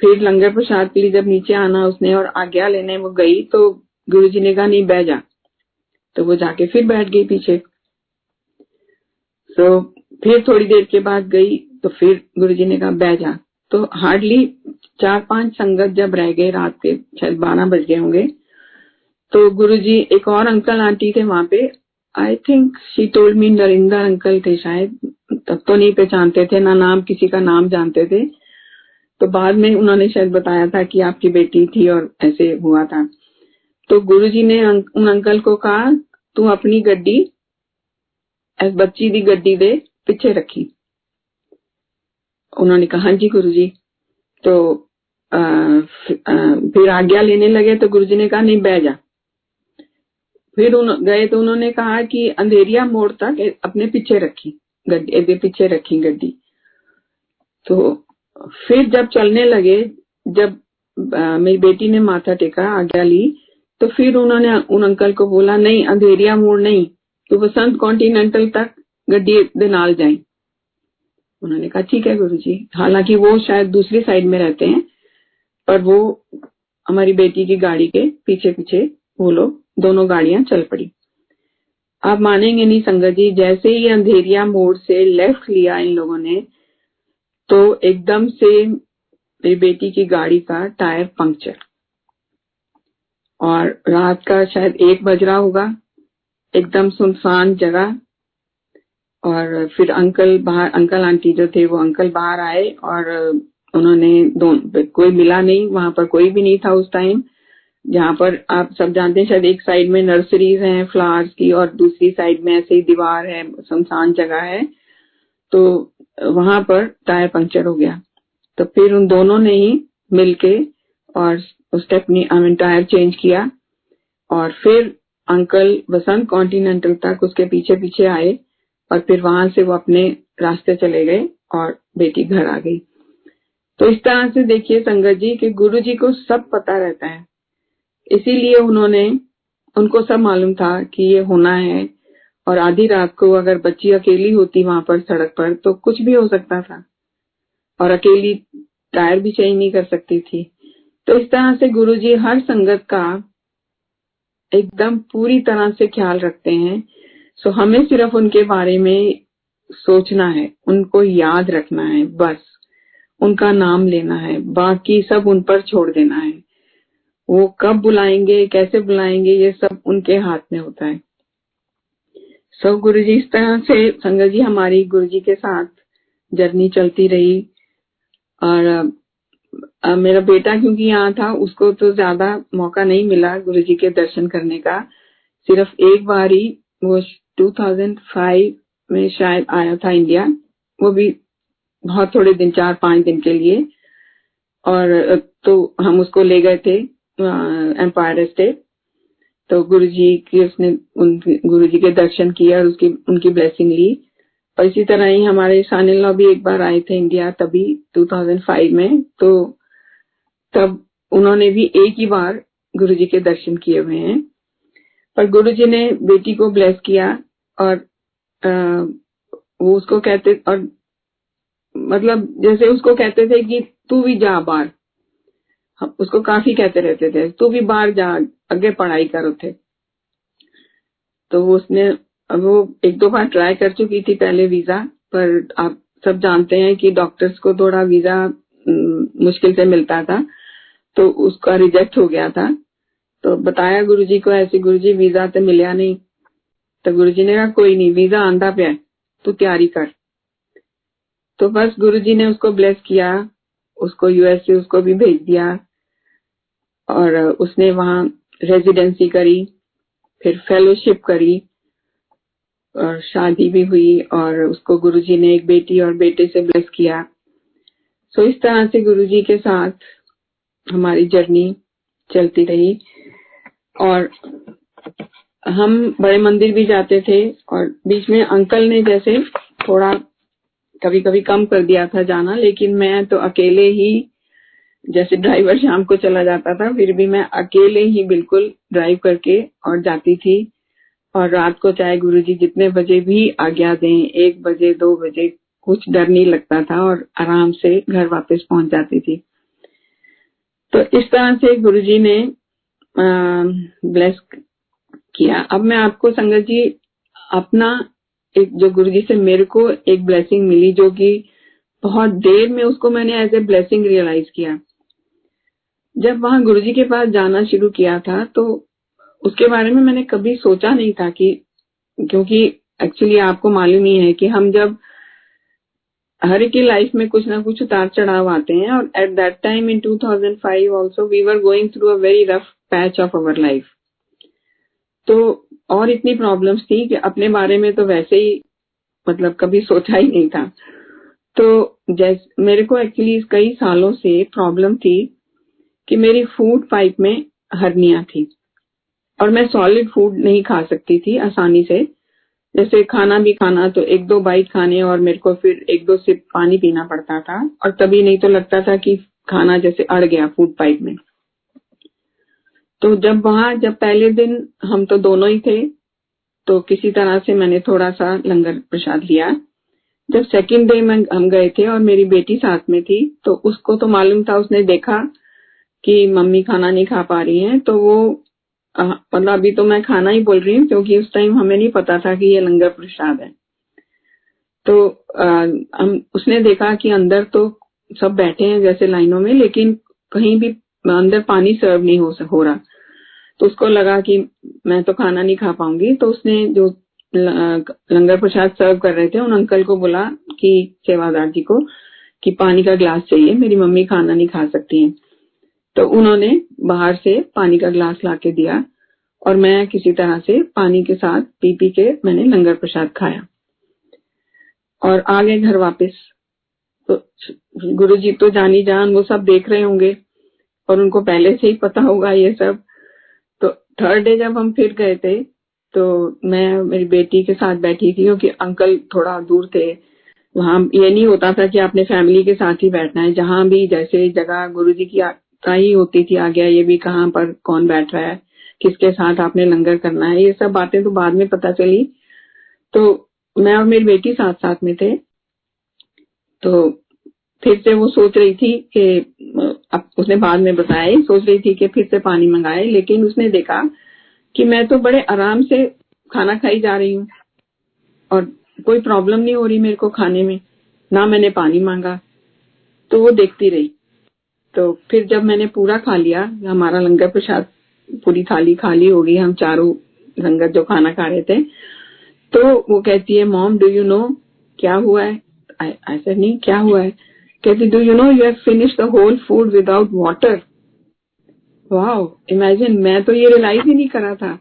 फिर लंगर प्रसाद के लिए जब नीचे आना उसने और आज्ञा लेने वो गई तो गुरु जी ने कहा, नहीं, बह जा। तो वो जाके फिर बैठ गई पीछे। तो फिर थोड़ी देर के बाद गई तो फिर गुरु ने कहा बह जा। तो हार्डली चार पाँच संगत जब रह गए, रात के शायद बारह बज गए होंगे तो गुरु जी एक और अंकल आंटी थे वहाँ पे। I think she told me Narinder uncle थे शायद, तब तो नहीं पहचानते थे, ना नाम, किसी का नाम जानते थे। तो बाद में उन्होंने शायद बताया था कि आपकी बेटी थी और ऐसे हुआ था। तो गुरुजी ने उन अंकल को कहा, तू अपनी गड्डी बच्ची दी गड्डी दे, पीछे रखी। उन्होंने कहा हाँ जी गुरुजी। तो फिर आज्ञा लेने लगे तो गुरुजी ने कहा, नहीं, बह जा। फिर गए तो उन्होंने कहा कि अंधेरिया मोड़ तक अपने पीछे रखी गड्डी पीछे रखी गड्डी। तो फिर जब चलने लगे, जब मेरी बेटी ने माथा टेका, आज्ञा ली तो फिर उन्होंने, उन अंकल को बोला, नहीं, अंधेरिया मोड़ नहीं तो वसंत कॉन्टिनेंटल तक गड्डी दे नाल जाए। उन्होंने कहा, ठीक है गुरु जी हालाँकि वो शायद दूसरी साइड में रहते हैं, पर वो हमारी बेटी की गाड़ी के पीछे पीछे वो लोग, दोनों गाड़ियाँ चल पड़ी। आप मानेंगे नहीं संगत जी, जैसे ही अंधेरिया मोड़ से लेफ़्ट लिया इन लोगों ने तो एकदम से मेरी बेटी की गाड़ी का टायर पंक्चर और रात का शायद एक बज रहा होगा। एकदम सुनसान जगह। और फिर अंकल बाहर, अंकल आंटी जो थे, वो अंकल बाहर आए और उन्होंने कोई मिला नहीं, वहाँ पर कोई भी नहीं था उस टाइम जहाँ पर आप सब जानते हैं, शायद एक साइड में नर्सरीज हैं फ्लावर्स की और दूसरी साइड में ऐसे ही दीवार है, सुनसान जगह है। तो वहाँ पर टायर पंक्चर हो गया। तो फिर उन दोनों ने ही मिलके और आई मीन टायर चेंज किया और फिर अंकल बसंत कॉन्टिनेंटल तक उसके पीछे पीछे आए और फिर वहाँ से वो अपने रास्ते चले गए और बेटी घर आ गई। तो इस तरह से देखिए संगत जी कि गुरु जी को सब पता रहता है। इसीलिए उन्होंने, उनको सब मालूम था कि ये होना है और आधी रात को अगर बच्ची अकेली होती वहाँ पर सड़क पर तो कुछ भी हो सकता था। और अकेली टायर भी चेंज नहीं कर सकती थी। तो इस तरह से गुरुजी हर संगत का एकदम पूरी तरह से ख्याल रखते हैं। सो हमें सिर्फ़ उनके बारे में सोचना है, उनको याद रखना है, बस। उनका नाम लेना है, बाकी सब उन पर छोड़ देना है। वो कब बुलाएँगे, कैसे बुलाएँगे, ये सब उनके हाथ में होता है। सब गुरु जी इस तरह से, संगत जी हमारी गुरु जी के साथ जर्नी चलती रही। और मेरा बेटा क्योंकि यहाँ था, उसको तो ज़्यादा मौका नहीं मिला गुरु जी के दर्शन करने का। सिर्फ़ एक बार ही वो 2005 में शायद आया था इंडिया। वो भी बहुत थोड़े दिन, चार पाँच दिन के लिए। और तो हम उसको ले गए थे एम्पायर स्टेट तो गुरुजी की, उसने उन, गुरुजी के दर्शन किए और उसकी, उनकी ब्लेसिंग ली। और इसी तरह ही हमारे सन इन लॉ भी एक बार आए थे इंडिया तभी 2005 में। तो तब उन्होंने भी एक ही बार गुरु जी के दर्शन किए हुए हैं। पर गुरु जी ने बेटी को ब्लेस किया और आ, वो उसको कहते और मतलब जैसे उसको कहते थे कि तू भी जा बाहर। उसको काफ़ी कहते रहते थे तू भी बाहर जा अगे पढ़ाई कर उठे। तो वो उसने वो एक दो बार ट्राई कर चुकी थी पहले वीज़ा पर आप सब जानते हैं कि डॉक्टर्स को थोड़ा वीज़ा मुश्किल से मिलता था। तो उसका रिजेक्ट हो गया था। तो बताया गुरुजी को, ऐसे गुरुजी वीज़ा तो मिलया नहीं। तो गुरुजी ने कहा, कोई नहीं वीज़ा आंदा पे तू तैयारी कर। तो बस गुरुजी ने उसको ब्लेस किया, उसको यूएस से उसको भी भेज दिया, और उसने वहाँ रेजिडेंसी करी, फिर फेलोशिप करी, और शादी भी हुई, और उसको गुरुजी ने एक बेटी और बेटे से ब्लेस किया। सो इस तरह से गुरुजी के साथ हमारी जर्नी चलती रही और हम बड़े मंदिर भी जाते थे और बीच में अंकल ने जैसे थोड़ा कभी कभी कम कर दिया था जाना, लेकिन मैं तो अकेले ही जैसे ड्राइवर शाम को चला जाता था, फिर भी मैं अकेले ही बिल्कुल ड्राइव करके और जाती थी। और रात को चाहे गुरुजी जितने बजे भी आज्ञा दें, एक बजे, दो बजे, कुछ डर नहीं लगता था और आराम से घर वापस पहुँच जाती थी। तो इस तरह से गुरुजी ने ब्लेस किया। अब मैं आपको संगत जी अपना एक, जो गुरुजी से मेरे को एक ब्लेसिंग मिली, जो कि बहुत देर में उसको मैंने एज ए ब्लेसिंग रियलाइज़ किया। जब वहाँ गुरुजी के पास जाना शुरू किया था तो उसके बारे में मैंने कभी सोचा नहीं था कि, क्योंकि एक्चुअली आपको मालूम ही है कि हम जब हर की लाइफ में कुछ ना कुछ उतार चढ़ाव आते हैं और at that time in 2005 also we were going through a very rough patch of our life तो और इतनी प्रॉब्लम्स थी कि अपने बारे में तो वैसे ही मतलब कभी सोचा ही नहीं था। तो जैसे, मेरे को एक्चुअली कई सालों से प्रॉब्लम थी कि मेरी फ़ूड पाइप में हरनिया थी और मैं सॉलिड फ़ूड नहीं खा सकती थी आसानी से। जैसे खाना भी खाना तो एक दो बाइट खाने और मेरे को फिर एक दो सिप पानी पीना पड़ता था। और तभी नहीं तो लगता था कि खाना जैसे अड़ गया फ़ूड पाइप में। तो जब वहाँ, जब पहले दिन हम तो दोनों ही थे तो किसी तरह से मैंने थोड़ा सा लंगर प्रसाद लिया। जब सेकंड डे में हम गए थे और मेरी बेटी साथ में थी तो उसको तो मालूम था, उसने देखा कि मम्मी खाना नहीं खा पा रही है तो वो मतलब अभी तो मैं खाना ही बोल रही हूँ, क्योंकि उस टाइम हमें नहीं पता था कि ये लंगर प्रसाद है। तो हम, उसने देखा कि अंदर तो सब बैठे हैं जैसे लाइनों में, लेकिन कहीं भी अंदर पानी सर्व नहीं हो हो रहा। तो उसको लगा कि मैं तो खाना नहीं खा पाऊँगी तो उसने जो लंगर प्रसाद सर्व कर रहे थे, उन अंकल को बोला कि सेवादार जी को कि पानी का ग्लास चाहिए, मेरी मम्मी खाना नहीं खा सकती हैं। तो उन्होंने बाहर से पानी का ग्लास ला के दिया और मैं किसी तरह से पानी के साथ पी पी के मैंने लंगर प्रसाद खाया। और आ गए घर वापस तो गुरु जी तो जानी जान, वो सब देख रहे होंगे और उनको पहले से ही पता होगा ये सब। तो थर्ड डे जब हम फिर गए थे तो मैं मेरी बेटी के साथ बैठी थी, क्योंकि अंकल थोड़ा दूर थे। वहाँ ये नहीं होता था कि आपने फैमिली के साथ ही बैठना है। जहाँ भी जैसे जगह गुरु जी की का ही होती थी आ गया ये भी कहाँ पर कौन बैठ रहा है, किसके साथ आपने लंगर करना है, ये सब बातें तो बाद में पता चली। तो मैं और मेरी बेटी साथ साथ में थे तो फिर से वो सोच रही थी कि, अब उसने बाद में बताया, सोच रही थी कि फिर से पानी मंगाए, लेकिन उसने देखा कि मैं तो बड़े आराम से खाना खाई जा रही हूँ, और कोई प्रॉब्लम नहीं हो रही मेरे को खाने में, ना मैंने पानी मांगा। तो वो देखती रही। तो फिर जब मैंने पूरा खा लिया हमारा लंगर प्रसाद पूरी थाली खाली हो गई हम चारों लंगर जो खाना खा रहे थे। तो वो कहती है मॉम डू यू नो क्या हुआ है? ऐसा नहीं क्या हुआ है? कहती do you know you have finish the whole food without water? Wow imagine मैं तो ये रियलाइज़ ही नहीं करा था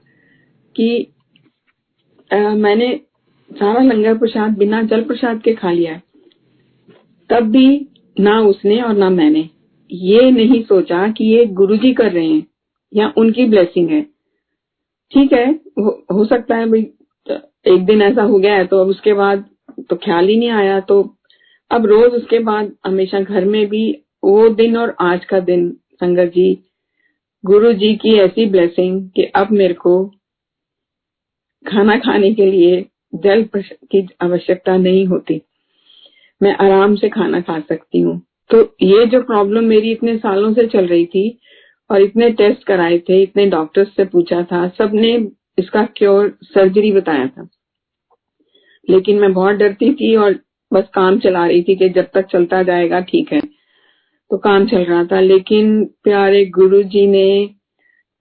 कि आ, मैंने सारा लंगर प्रसाद बिना जल प्रसाद के खा लिया तब भी ना उसने और ना मैंने। ये नहीं सोचा कि ये गुरुजी कर रहे हैं या उनकी ब्लेसिंग है। ठीक है हो, हो सकता है भाई एक दिन ऐसा हो गया है तो अब उसके बाद तो ख्याल ही नहीं आया तो अब रोज उसके बाद हमेशा घर में भी वो दिन और आज का दिन संगत जी गुरु जी की ऐसी ब्लेसिंग कि अब मेरे को खाना खाने के लिए जल की आवश्यकता नहीं होती। मैं आराम से खाना खा सकती हूँ। तो ये जो प्रॉब्लम मेरी इतने सालों से चल रही थी और इतने टेस्ट कराए थे, इतने डॉक्टर्स से पूछा था, सबने इसका क्योर सर्जरी बताया था। लेकिन मैं बहुत डरती थी और बस काम चला रही थी कि जब तक चलता जाएगा, ठीक है। तो काम चल रहा था, लेकिन प्यारे गुरु जी ने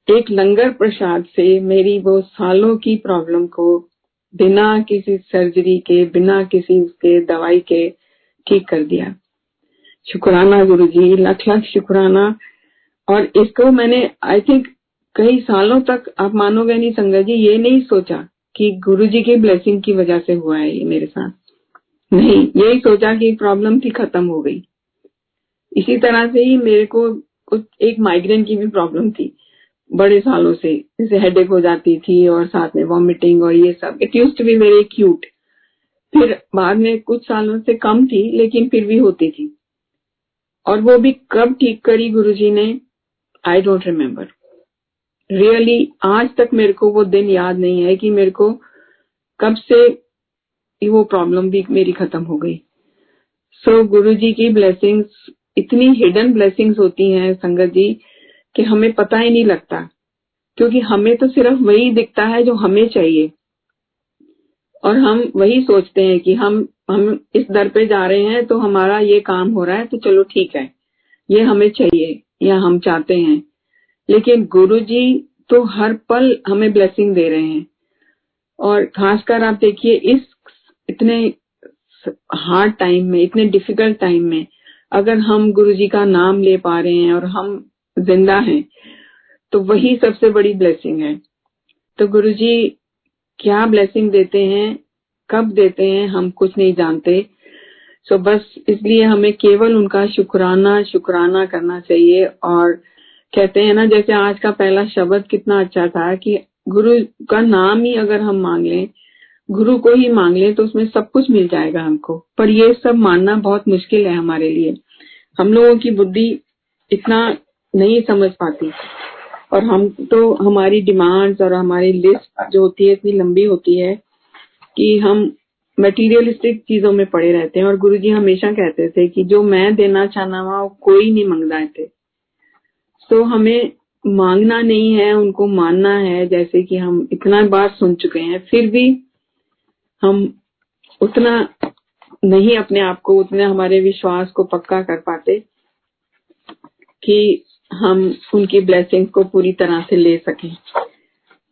एक लंगर प्रसाद से मेरी वो सालों की प्रॉब्लम को बिना किसी सर्जरी के, बिना किसी उसके दवाई के ठीक कर दिया। शुक्राना गुरु जी, लख लख शुक्राना। और इसको मैंने आई थिंक कई सालों तक आप मानोगे नहीं संगत जी, ये नहीं सोचा कि गुरु जी की ब्लेसिंग की वजह से हुआ है ये मेरे साथ। नहीं, यही सोचा कि प्रॉब्लम थी, खत्म हो गई। इसी तरह से ही मेरे को कुछ, एक माइग्रेन की भी प्रॉब्लम थी, बड़े सालों से। जैसे हेडेक हो जाती थी और साथ में वॉमिटिंग और ये सब। It use to be very cute फिर बाद में कुछ सालों से कम थी, लेकिन फिर भी होती थी। और वो भी कब ठीक करी गुरुजी ने? आई डोंट रिमेम्बर रियली आज तक मेरे को वो दिन याद नहीं है कि मेरे को कब से वो प्रॉब्लम भी मेरी खत्म हो गई। सो so, गुरु जी की ब्लेसिंग्स इतनी हिडन ब्लेसिंग्स होती हैं संगत जी कि हमें पता ही नहीं लगता। क्योंकि हमें तो सिर्फ़ वही दिखता है जो हमें चाहिए। और हम वही सोचते हैं कि हम हम इस दर पे जा रहे हैं तो हमारा ये काम हो रहा है तो चलो ठीक है। ये हमें चाहिए, या हम चाहते हैं। लेकिन गुरु जी तो हर पल हमें ब्लेसिंग दे रहे हैं। और खासकर आप देखिए इस इतने हार्ड टाइम में, इतने डिफ़िकल्ट टाइम में, अगर हम गुरु जी का नाम ले पा रहे हैं और हम ज़िंदा हैं तो वही सबसे बड़ी ब्लेसिंग है। तो गुरु जी क्या ब्लेसिंग देते हैं, कब देते हैं, हम कुछ नहीं जानते। सो बस इसलिए हमें केवल उनका शुक्राना शुक्राना करना चाहिए और कहते हैं ना, जैसे आज का पहला शब्द कितना अच्छा था कि गुरु का नाम ही अगर हम मांग लें, गुरु को ही मांग लें तो उसमें सब कुछ मिल जाएगा हमको। पर ये सब मानना बहुत मुश्किल है हमारे लिए। हम लोगों की बुद्धि इतना नहीं समझ पाती। और हम तो हमारी डिमांड्स और हमारी लिस्ट जो होती है, इतनी लंबी होती है कि हम मटेरियलिस्टिक चीज़ों में पड़े रहते हैं। और गुरुजी हमेशा कहते थे कि जो मैं देना चाहना वहाँ कोई नहीं मंगता थे तो हमें मांगना नहीं है, उनको मानना है, जैसे कि हम इतना बार सुन चुके हैं। फिर भी हम उतना नहीं अपने आप को, उतने हमारे विश्वास को पक्का कर पाते कि हम उनकी ब्लेसिंग को पूरी तरह से ले सकें।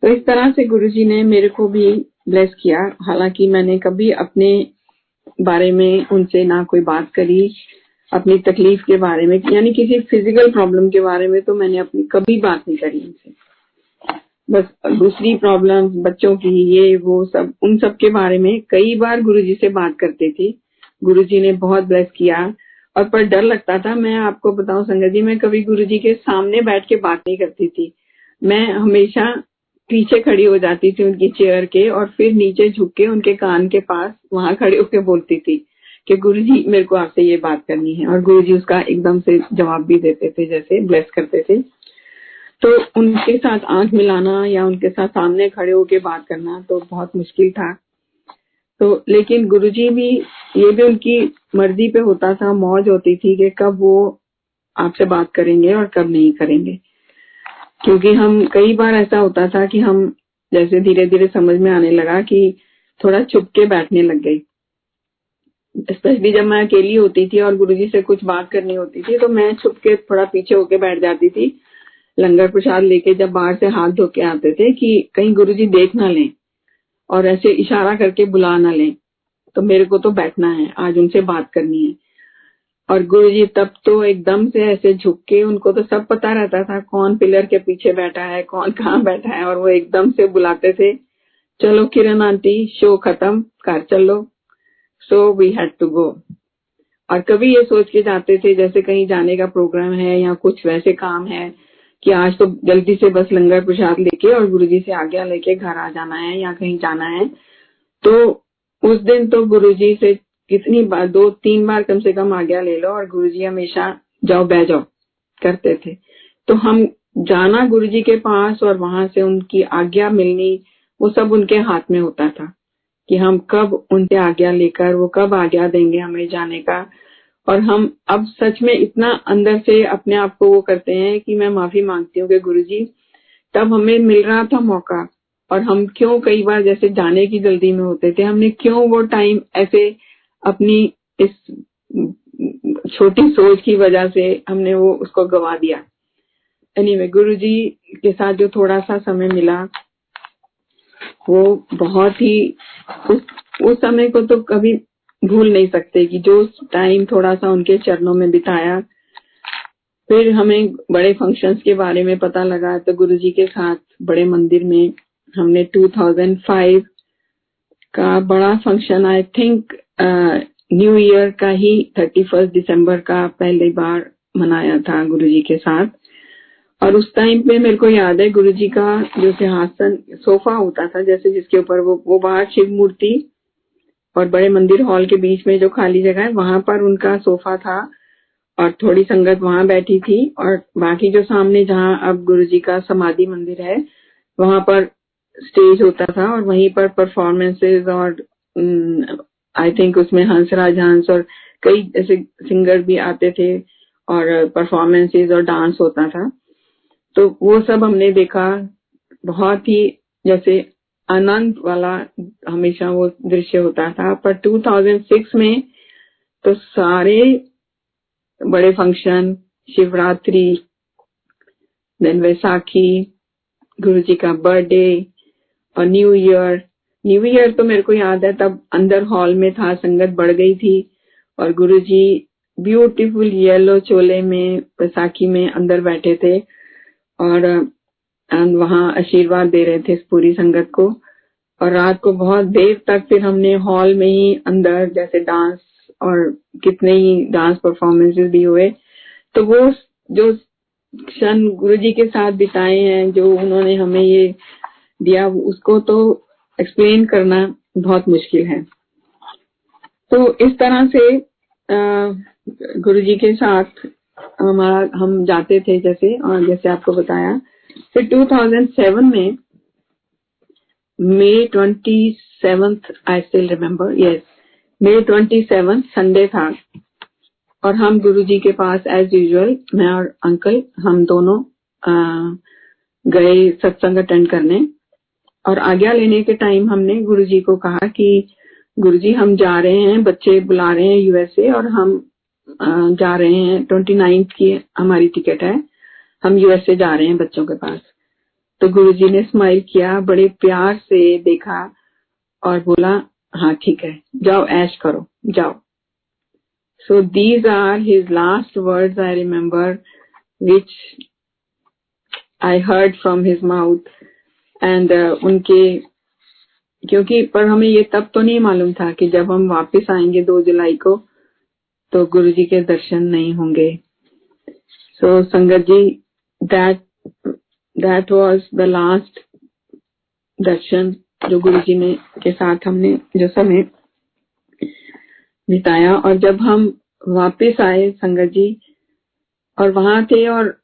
तो इस तरह से गुरुजी ने मेरे को भी ब्लेस किया। हालाँकि मैंने कभी अपने बारे में उनसे ना कोई बात करी, अपनी तकलीफ़ के बारे में, यानी किसी फ़िज़िकल प्रॉब्लम के बारे में तो मैंने अपनी कभी बात नहीं करी उनसे। बस दूसरी प्रॉब्लम बच्चों की, ये, वो सब, उन सब के बारे में कई बार गुरुजी से बात करते थे। गुरुजी ने बहुत ब्लेस किया। और पर डर लगता था, मैं आपको बताऊँ, संगत जी, मैं कभी गुरुजी के सामने बैठ के बात नहीं करती थी। मैं हमेशा पीछे खड़ी हो जाती थी उनकी चेयर के और फिर नीचे झुक के उनके कान के पास वहाँ खड़े होकर बोलती थी कि गुरु जी मेरे को आपसे ये बात करनी है। और गुरु जी उसका एकदम से जवाब भी देते थे, जैसे ब्लेस करते थे। तो उनके साथ आँख मिलाना या उनके साथ सामने खड़े होके बात करना तो बहुत मुश्किल था। तो लेकिन गुरुजी भी, ये भी उनकी मर्ज़ी पे होता था, मौज होती थी कि कब वो आपसे बात करेंगे और कब नहीं करेंगे। क्योंकि हम, कई बार ऐसा होता था कि हम जैसे धीरे धीरे समझ में आने लगा कि थोड़ा छुप के बैठने लग गई। स्पेशली जब मैं अकेली होती थी और गुरुजी से कुछ बात करनी होती थी तो मैं छुप के थोड़ा पीछे होके बैठ जाती थी, लंगर प्रसाद लेके जब बाहर से हाथ धो के आते थे कि कहीं गुरुजी देख ना लें। और ऐसे इशारा करके बुला ना लें। तो मेरे को तो बैठना है, आज उनसे बात करनी है। और गुरु जी तब तो एकदम से ऐसे झुक के, उनको तो सब पता रहता था कौन पिलर के पीछे बैठा है, कौन कहाँ बैठा है, और वो एकदम से बुलाते थे, चलो किरण आंटी शो खत्म कार चलो। So we had to go और कभी ये सोच के जाते थे, जैसे कहीं जाने का प्रोग्राम है या कुछ वैसे काम है कि आज तो जल्दी से बस लंगर प्रसाद लेके और गुरुजी से आज्ञा लेके घर आ जाना है या कहीं जाना है। तो उस दिन तो गुरुजी से कितनी बार, दो, तीन बार कम से कम आज्ञा ले लो और गुरुजी हमेशा जाओ, बह जाओ, करते थे। तो हम जाना गुरुजी के पास और वहाँ से उनकी आज्ञा मिलनी, वो सब उनके हाथ में होता था कि हम कब उनसे आज्ञा लेकर, वो कब आज्ञा देंगे हमें जाने का। और हम अब सच में इतना अंदर से अपने आप को वो करते हैं कि मैं माफ़ी मांगती हूँ गुरु जी तब हमें मिल रहा था मौका। और हम क्यों कई बार जैसे जाने की जल्दी में होते थे हमने क्यों वो टाइम ऐसे अपनी इस छोटी सोच की वजह से हमने वो उसको गवा दिया। एनीवे anyway, गुरु जी के साथ जो थोड़ा सा समय मिला वो बहुत ही उस उस समय को तो कभी भूल नहीं सकते कि जो टाइम थोड़ा सा उनके चरणों में बिताया। फिर हमें बड़े फ़ंक्शंस के बारे में पता लगा तो गुरुजी के साथ बड़े मंदिर में हमने 2005 का बड़ा function I think new year का ही 31 दिसंबर का पहली बार मनाया था गुरुजी के साथ। और उस टाइम पे मेरे को याद है गुरुजी का जो सिंहासन, सोफा होता था जैसे जिसके ऊपर वो वो बाहर शिव मूर्ति और बड़े मंदिर हॉल के बीच में जो खाली जगह है, वहाँ पर उनका सोफा था और थोड़ी संगत वहाँ बैठी थी। और बाकी जो सामने जहाँ अब गुरु जी का समाधि मंदिर है, वहाँ पर स्टेज होता था और वहीं पर परफॉर्मेंसेज और आई थिंक उसमें हंसराज हंस और कई ऐसे सिंगर भी आते थे और परफॉर्मेंसेज और डांस होता था। तो वो सब हमने देखा, बहुत ही जैसे आनंद वाला हमेशा वो दृश्य होता था, पर 2006 में तो सारे बड़े फ़ंक्शन शिवरात्रि देन वैसाखी गुरु जी का बर्थडे और न्यू ईयर न्यू ईयर तो मेरे को याद है, तब अंदर हॉल में था, संगत बढ़ गई थी और गुरु जी ब्यूटीफुल येलो चोले में बैसाखी में अंदर बैठे थे और वहाँ आशीर्वाद दे रहे थे इस पूरी संगत को। और रात को बहुत देर तक फिर हमने हॉल में ही अंदर जैसे डांस और कितने ही डांस परफॉर्मेंसेस भी हुए। तो वो जो क्षण गुरु जी के साथ बिताए हैं, जो उन्होंने हमें ये दिया, उसको तो एक्सप्लेन करना बहुत मुश्किल है। तो इस तरह से गुरु जी के साथ हमारा, हम जाते थे जैसे, और जैसे आपको बताया फिर 2007 में May twenty seventh I still remember yes May twenty seventh Sunday था। और हम गुरुजी के पास एज यूजुअल मैं और अंकल, हम दोनों गए सत्संग अटेंड करने। और आज्ञा लेने के टाइम हमने गुरुजी को कहा कि गुरुजी हम जा रहे हैं, बच्चे बुला रहे हैं यूएसए और हम जा रहे हैं। ट्वेंटी नाइन्थ की हमारी टिकट है। हम यूएसए जा रहे हैं बच्चों के पास। तो गुरुजी ने स्माइल किया बड़े प्यार से देखा और बोला हाँ ठीक है जाओ ऐश करो जाओ। So these are his last words I remember which I heard from his mouth and उनके क्योंकि पर हमें ये तब तो नहीं मालूम था कि जब हम वापस आएँगे दो जुलाई को तो गुरु जी के दर्शन नहीं होंगे। So so, sangat ji that was the last darshan जो गुरु जी ने, के साथ हमने, जो समय बिताया। और जब हम वापस आए संगत जी, और वहाँ थे, और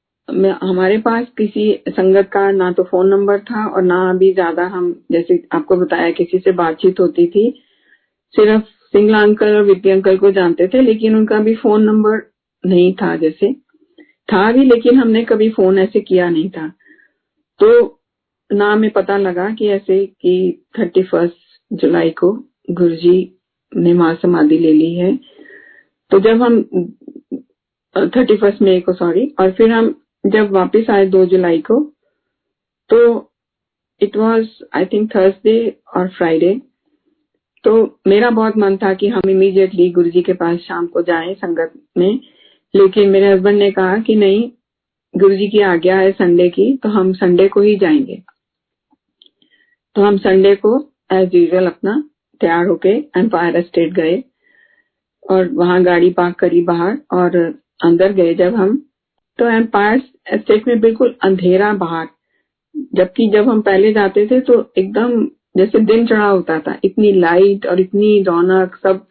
हमारे पास किसी संगत का ना तो फ़ोन नंबर था, और ना अभी ज़्यादा हम, जैसे आपको बताया, किसी से बातचीत होती थी। सिर्फ़ सिंगला अंकल और विपी अंकल को जानते थे, लेकिन उनका भी फ़ोन नंबर नहीं था जैसे। था भी, लेकिन हमने कभी फ़ोन ऐसे किया नहीं था। तो ना हमें पता लगा कि ऐसे कि थर्टी फ़र्स्ट जुलाई को गुरुजी ने माँ समाधि ले ली है। तो जब हम थर्टी फ़र्स्ट मई को सॉरी और फिर हम जब वापस आए दो जुलाई को तो it was I think Thursday और फ्राइडे तो मेरा बहुत मन था कि हम इमीडिएटली गुरुजी के पास शाम को जाएँ संगत में। लेकिन मेरे हस्बैंड ने कहा कि नहीं गुरु जी की आज्ञा है संडे की तो हम संडे को ही जाएँगे। तो हम संडे को एज यूजल अपना तैयार होके एम्पायर स्टेट गए और वहाँ गाड़ी पार्क करी बाहर और अंदर गए जब हम। तो एम्पायर स्टेट में बिल्कुल अंधेरा बाहर। जबकि जब हम पहले जाते थे तो एकदम जैसे दिन चढ़ा होता था, इतनी लाइट और इतनी रौनक सब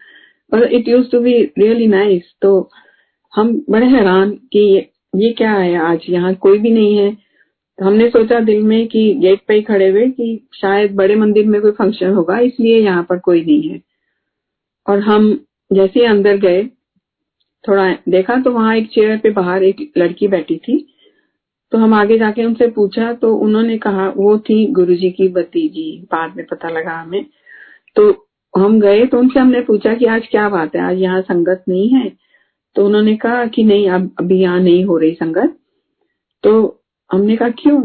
it used to be really nice तो हम बड़े हैरान कि ये क्या है आज? यहाँ कोई भी नहीं है। हमने सोचा दिल में कि गेट पे ही खड़े हुए कि शायद बड़े मंदिर में कोई फ़ंक्शन होगा, इसलिए यहाँ पर कोई नहीं है। और हम जैसे ही अंदर गए, थोड़ा देखा तो वहाँ एक चेयर पे बाहर एक लड़की बैठी थी। तो हम आगे जाके उनसे पूछा तो उन्होंने कहा, वो थी गुरुजी की भतीजी बाद में पता लगा हमें। तो हम गए तो उनसे हमने पूछा कि आज क्या बात है? आज यहाँ संगत नहीं है। तो उन्होंने कहा कि नहीं, अब, अभी यहाँ नहीं हो रही संगत। तो हमने कहा, क्यों?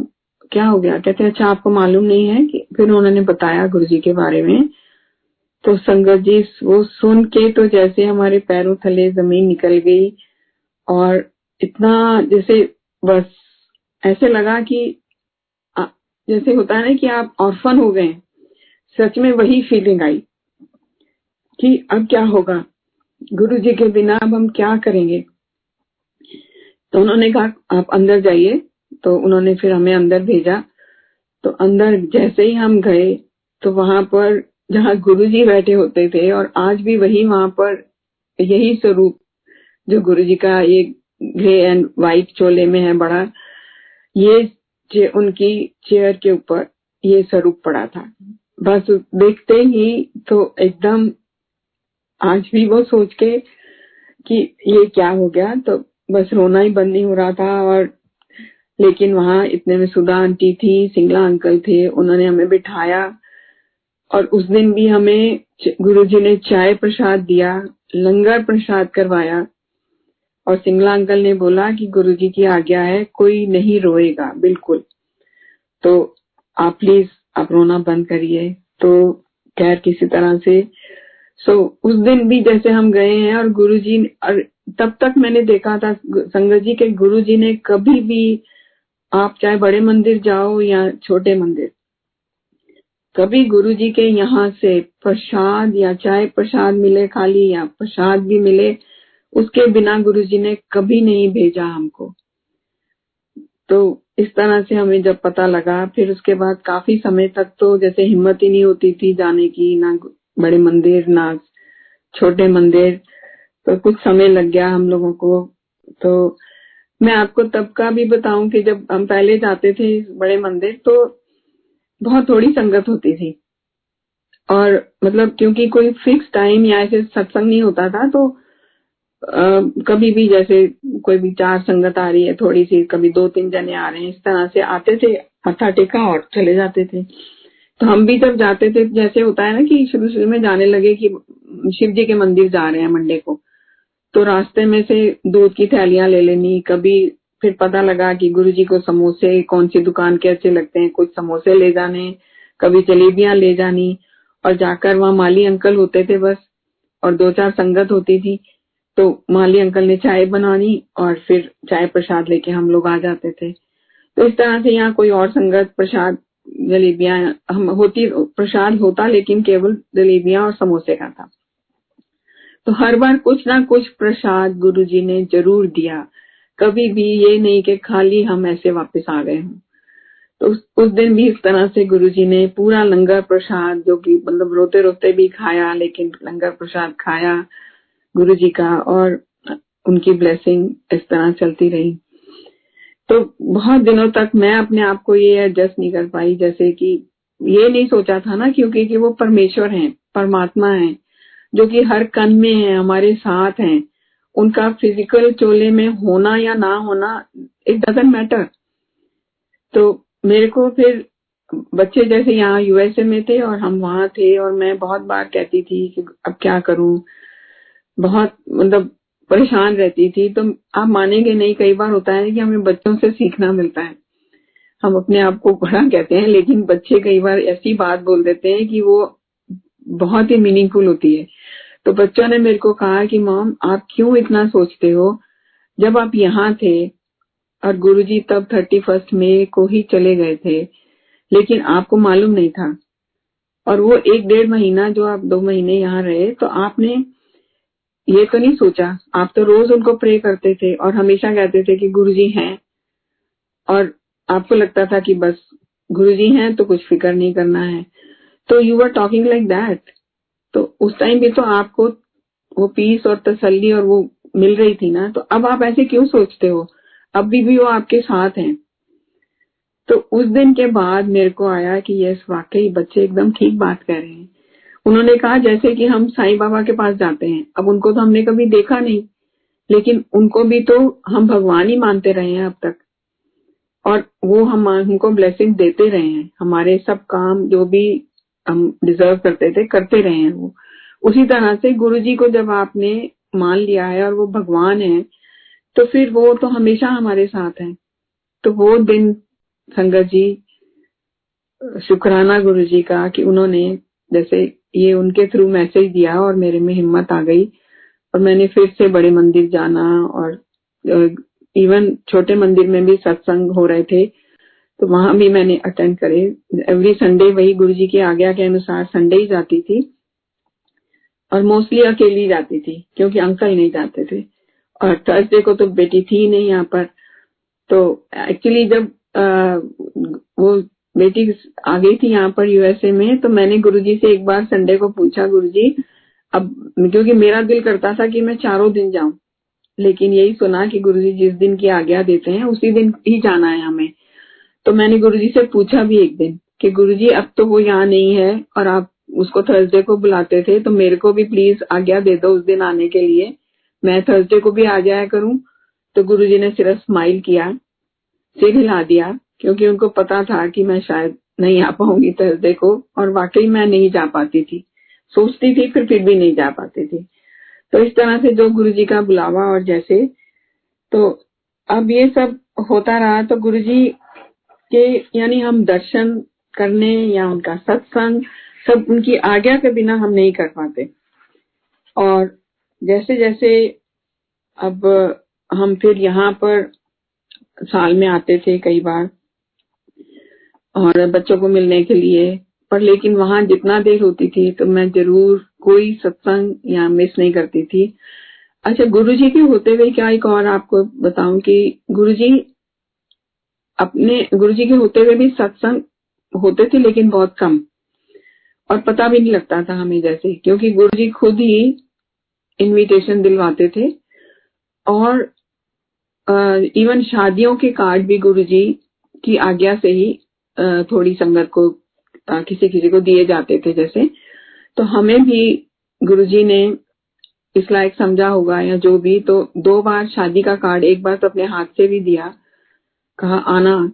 क्या हो गया? कहते अच्छा आपको मालूम नहीं है कि फिर उन्होंने बताया गुरु जी के बारे में। तो संगत जी, वो सुन के तो जैसे हमारे पैरों थले ज़मीन निकल गई और इतना जैसे बस ऐसे लगा कि जैसे होता है ना कि आप ऑर्फन हो गए। सच में वही फीलिंग आई कि अब क्या होगा? गुरु जी के बिना अब हम क्या करेंगे? तो उन्होंने कहा, आप अंदर जाइए। तो उन्होंने फिर हमें अंदर भेजा। तो अंदर जैसे ही हम गए तो वहाँ पर जहाँ गुरु जी बैठे होते थे, और आज भी वही वहाँ पर यही स्वरूप जो गुरु जी का ये ग्रे एंड व्हाइट चोले में है बड़ा, ये उनकी चेयर के ऊपर ये स्वरूप पड़ा था। बस देखते ही तो एकदम आज भी वो सोच के कि ये क्या हो गया तो बस रोना ही बंद नहीं हो रहा था और लेकिन वहाँ इतने में सुधा आंटी थी, सिंगला अंकल थे, उन्होंने हमें बिठाया और उस दिन भी हमें गुरुजी ने चाय प्रसाद दिया, लंगर प्रसाद करवाया और सिंगला अंकल ने बोला कि गुरुजी की आज्ञा है, कोई नहीं रोएगा, बिल्कुल। तो आप प्लीज़ आप रोना बंद करिए। तो खैर, किसी तरह से सो उस दिन भी जैसे हम गए हैं और गुरुजी और तब तक मैंने देखा था संगत जी के गुरुजी ने कभी भी आप चाहे बड़े मंदिर जाओ या छोटे मंदिर, कभी गुरु जी के यहाँ से प्रसाद या चाहे प्रसाद मिले खाली या प्रसाद भी मिले, उसके बिना गुरु जी ने कभी नहीं भेजा हमको। तो इस तरह से हमें जब पता लगा, फिर उसके बाद काफ़ी समय तक तो जैसे हिम्मत ही नहीं होती थी जाने की, ना बड़े मंदिर ना छोटे मंदिर तो कुछ समय लग गया हम लोगों को। तो मैं आपको तब का भी बताऊँ कि जब हम पहले जाते थे बड़े मंदिर तो बहुत थोड़ी संगत होती थी। और मतलब क्योंकि कोई फिक्स टाइम या ऐसे सत्संग नहीं होता था तो आ, कभी भी जैसे कोई भी चार संगत आ रही है थोड़ी सी कभी दो तीन जने आ रहे हैं इस तरह से आते थे मत्था टेका और चले जाते थे। तो हम भी जब जाते थे, जैसे होता है ना कि शुरू शुरू में जाने लगे कि शिव जी के मंदिर जा रहे हैं मंडे को तो रास्ते में से दूध की थैलियाँ ले लेनी, कभी फिर पता लगा कि गुरु जी को समोसे कौन सी दुकान के अच्छे लगते हैं, कुछ समोसे ले जाने, कभी जलेबियाँ ले जानी, और जाकर वहाँ माली अंकल होते थे बस, और दो चार संगत होती थी तो माली अंकल ने चाय बनानी, और फिर चाय प्रसाद लेके हम लोग आ जाते थे। तो इस तरह से यहाँ कोई और संगत प्रसाद जलेबियाँ हम होती प्रसाद होता लेकिन केवल जलेबियाँ और समोसे का था। तो हर बार कुछ ना कुछ प्रसाद गुरु जी ने ज़रूर दिया। कभी भी ये नहीं कि खाली हम ऐसे वापस आ गए हों। तो उस, दिन भी इस तरह से गुरु जी ने पूरा लंगर प्रसाद जो कि मतलब रोते रोते भी खाया लेकिन लंगर प्रसाद खाया गुरु जी का और उनकी ब्लेसिंग इस तरह चलती रही। तो बहुत दिनों तक मैं अपने आप को ये एडजस्ट नहीं कर पाई, जैसे कि ये नहीं सोचा था ना क्योंकि कि वो परमेश्वर हैं, परमात्मा हैं, जो कि हर कन में है, हमारे साथ हैं। उनका फ़िज़िकल चोले में होना या ना होना इट डजेंट मैटर तो मेरे को फिर बच्चे जैसे यहाँ यूएसए में थे और हम वहाँ थे और मैं बहुत बार कहती थी कि अब क्या करूँ। बहुत मतलब परेशान रहती थी। तो आप मानेंगे नहीं, कई बार होता है कि हमें बच्चों से सीखना मिलता है। हम अपने आप को बड़ा कहते हैं, लेकिन बच्चे कई बार ऐसी बात बोल देते हैं कि वो बहुत ही मीनिंगफुल होती है। तो बच्चों ने मेरे को कहा कि, मॉम, आप क्यों इतना सोचते हो? जब आप यहाँ थे और गुरुजी तब थर्टी फ़र्स्ट मे को ही चले गए थे, लेकिन आपको मालूम नहीं था। और वो एक डेढ़ महीना जो आप दो महीने यहाँ रहे तो आपने ये तो नहीं सोचा। आप तो रोज उनको प्रे करते थे और हमेशा कहते थे कि गुरुजी हैं। और आपको लगता था कि बस गुरुजी हैं तो कुछ फ़िक्र नहीं करना है। तो you are talking like that तो उस टाइम भी तो आपको वो पीस और तसल्ली और वो मिल रही थी ना। तो अब आप ऐसे क्यों सोचते हो? अभी भी वो आपके साथ हैं। तो उस दिन के बाद मेरे को आया कि यस वाकई बच्चे एकदम ठीक बात कह रहे हैं। उन्होंने कहा जैसे कि हम साईं बाबा के पास जाते हैं। अब उनको तो हमने कभी देखा नहीं, लेकिन उनको भी तो हम भगवान ही मानते रहे हैं अब तक। और वो हम, हमको ब्लेसिंग देते रहे हैं। हमारे सब काम जो भी हम डिजर्व करते थे, करते रहे हैं वो। उसी तरह से गुरु जी को जब आपने मान लिया है और वो भगवान है तो फिर वो तो हमेशा हमारे साथ है। तो वो दिन संगत जी, शुक्राना गुरु जी का कि उन्होंने जैसे ये उनके थ्रू मैसेज दिया और मेरे में हिम्मत आ गई। और मैंने फिर से बड़े मंदिर जाना और इवन छोटे मंदिर में भी सत्संग हो रहे थे तो वहाँ भी मैंने अटेंड करे। एवरी संडे वही गुरु जी की आज्ञा के अनुसार संडे ही जाती थी। और मोस्टली अकेली जाती थी क्योंकि अंकल नहीं जाते थे। और थर्सडे को तो बेटी थी नहीं यहाँ पर। तो एक्चुअली जब आ, वो बेटी आ गई थी यहाँ पर यूएसए में तो मैंने गुरुजी से एक बार संडे को पूछा, गुरुजी, अब क्योंकि मेरा दिल करता था कि मैं चारों दिन जाऊँ, लेकिन यही सुना कि गुरुजी जिस दिन की आज्ञा देते हैं, उसी दिन ही जाना है हमें। तो मैंने गुरुजी से पूछा भी एक दिन कि गुरुजी, अब तो वो यहाँ नहीं है और आप उसको थर्सडे को बुलाते थे तो मेरे को भी प्लीज़ आज्ञा दे दो उस दिन आने के लिए। मैं थर्सडे को भी आ जाया करूँ तो गुरुजी ने सिर्फ़ स्माइल किया, सिर हिला दिया क्योंकि उनको पता था कि मैं शायद नहीं आ पाऊँगी थर्सडे को और वाकई मैं नहीं जा पाती थी। सोचती थी, फिर फिर भी नहीं जा पाती थी। तो इस तरह से जो गुरु जी का बुलावा और जैसे तो अब ये सब होता रहा तो गुरु जी के यानी हम दर्शन करने या उनका सत्संग, सब उनकी आज्ञा के बिना हम नहीं कर पाते। और जैसे जैसे अब हम फिर यहाँ पर साल में आते थे कई बार और बच्चों को मिलने के लिए। पर लेकिन वहाँ जितना देर होती थी तो मैं ज़रूर कोई सत्संग या मिस नहीं करती थी। अच्छा गुरुजी के होते हुए क्या एक और आपको बताऊँ कि गुरुजी अपने, गुरुजी के होते हुए भी सत्संग होते थे, लेकिन बहुत कम। और पता भी नहीं लगता था हमें जैसे, क्योंकि गुरुजी खुद ही इनविटेशन दिलवाते थे। और इवन शादियों के कार्ड भी गुरुजी की आज्ञा से ही थोड़ी संगत को किसी किसी को दिए जाते थे जैसे। तो हमें भी गुरुजी ने इस लायक समझा होगा या जो भी तो दो बार शादी का कार्ड एक बार तो अपने हाथ से भी दिया। कहा, आना।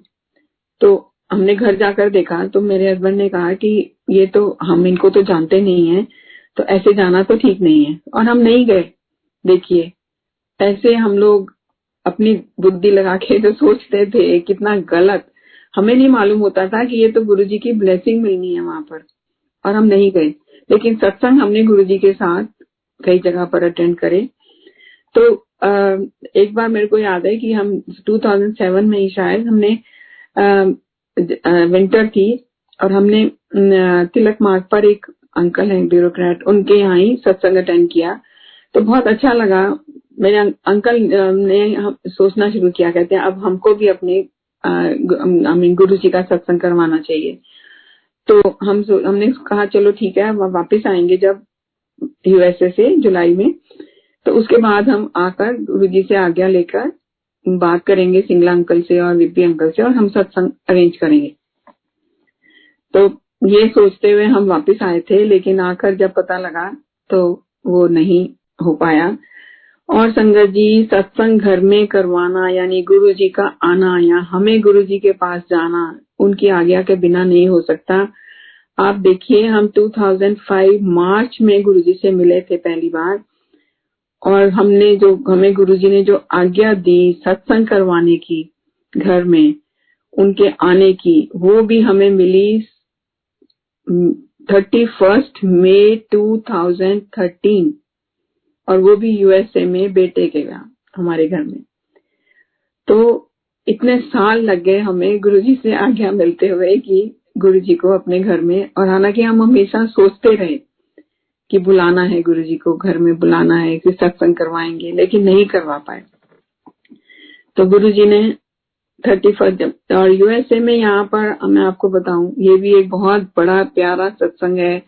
तो हमने घर जाकर देखा तो मेरे हस्बैंड ने कहा कि ये तो हम इनको तो जानते नहीं है तो ऐसे जाना तो ठीक नहीं है। और हम नहीं गए। देखिए, ऐसे हम लोग अपनी बुद्धि लगा के जो सोचते थे, कितना गलत। हमें नहीं मालूम होता था कि ये तो गुरुजी की ब्लेसिंग मिलनी है वहाँ पर, और हम नहीं गए। लेकिन सत्संग हमने गुरुजी के साथ कई जगह पर अटेंड करे। तो एक बार मेरे को याद है कि हम 2007 में ही शायद हमने विंटर थी और हमने तिलक मार्ग पर एक अंकल हैं ब्यूरोक्रेट उनके यहाँ ही सत्संग अटेंड किया। तो बहुत अच्छा लगा। मेरे अंकल ने सोचना शुरू किया, कहते हैं, अब हमको भी अपने गुरु जी का सत्संग करवाना चाहिए। तो हम हमने कहा, चलो ठीक है वापस आएँगे जब यूएसए से जुलाई में। तो उसके बाद हम आकर गुरु जी से आज्ञा लेकर बात करेंगे सिंगला अंकल से और विपी अंकल से और हम सत्संग अरेंज करेंगे। तो ये सोचते हुए हम वापस आए थे, लेकिन आकर जब पता लगा तो वो नहीं हो पाया। और संगत जी, सत्संग घर में करवाना, यानी गुरु जी का आना, या हमें गुरु जी के पास जाना, उनकी आज्ञा के बिना नहीं हो सकता। आप देखिए, हम 2005 मार्च में गुरु जी से मिले थे पहली बार, और हमने जो, हमें गुरु जी ने जो आज्ञा दी सत्संग करवाने की, घर में, उनके आने की, वो भी हमें मिली thirty first May two thousand thirteen और वो भी यूएसए में बेटे के यहाँ, हमारे घर में। तो इतने साल लग गए हमें गुरुजी से आज्ञा मिलते हुए कि गुरुजी को अपने घर में, और हालाँकि हम हमेशा सोचते रहे कि बुलाना है गुरु जी को, घर में बुलाना है, कि सत्संग करवाएँगे, लेकिन नहीं करवा पाए। तो गुरु जी ने थर्टी फ़र्स्ट और यूएसए में यहाँ पर मैं आपको बताऊँ, ये भी एक बहुत बड़ा, प्यारा सत्संग है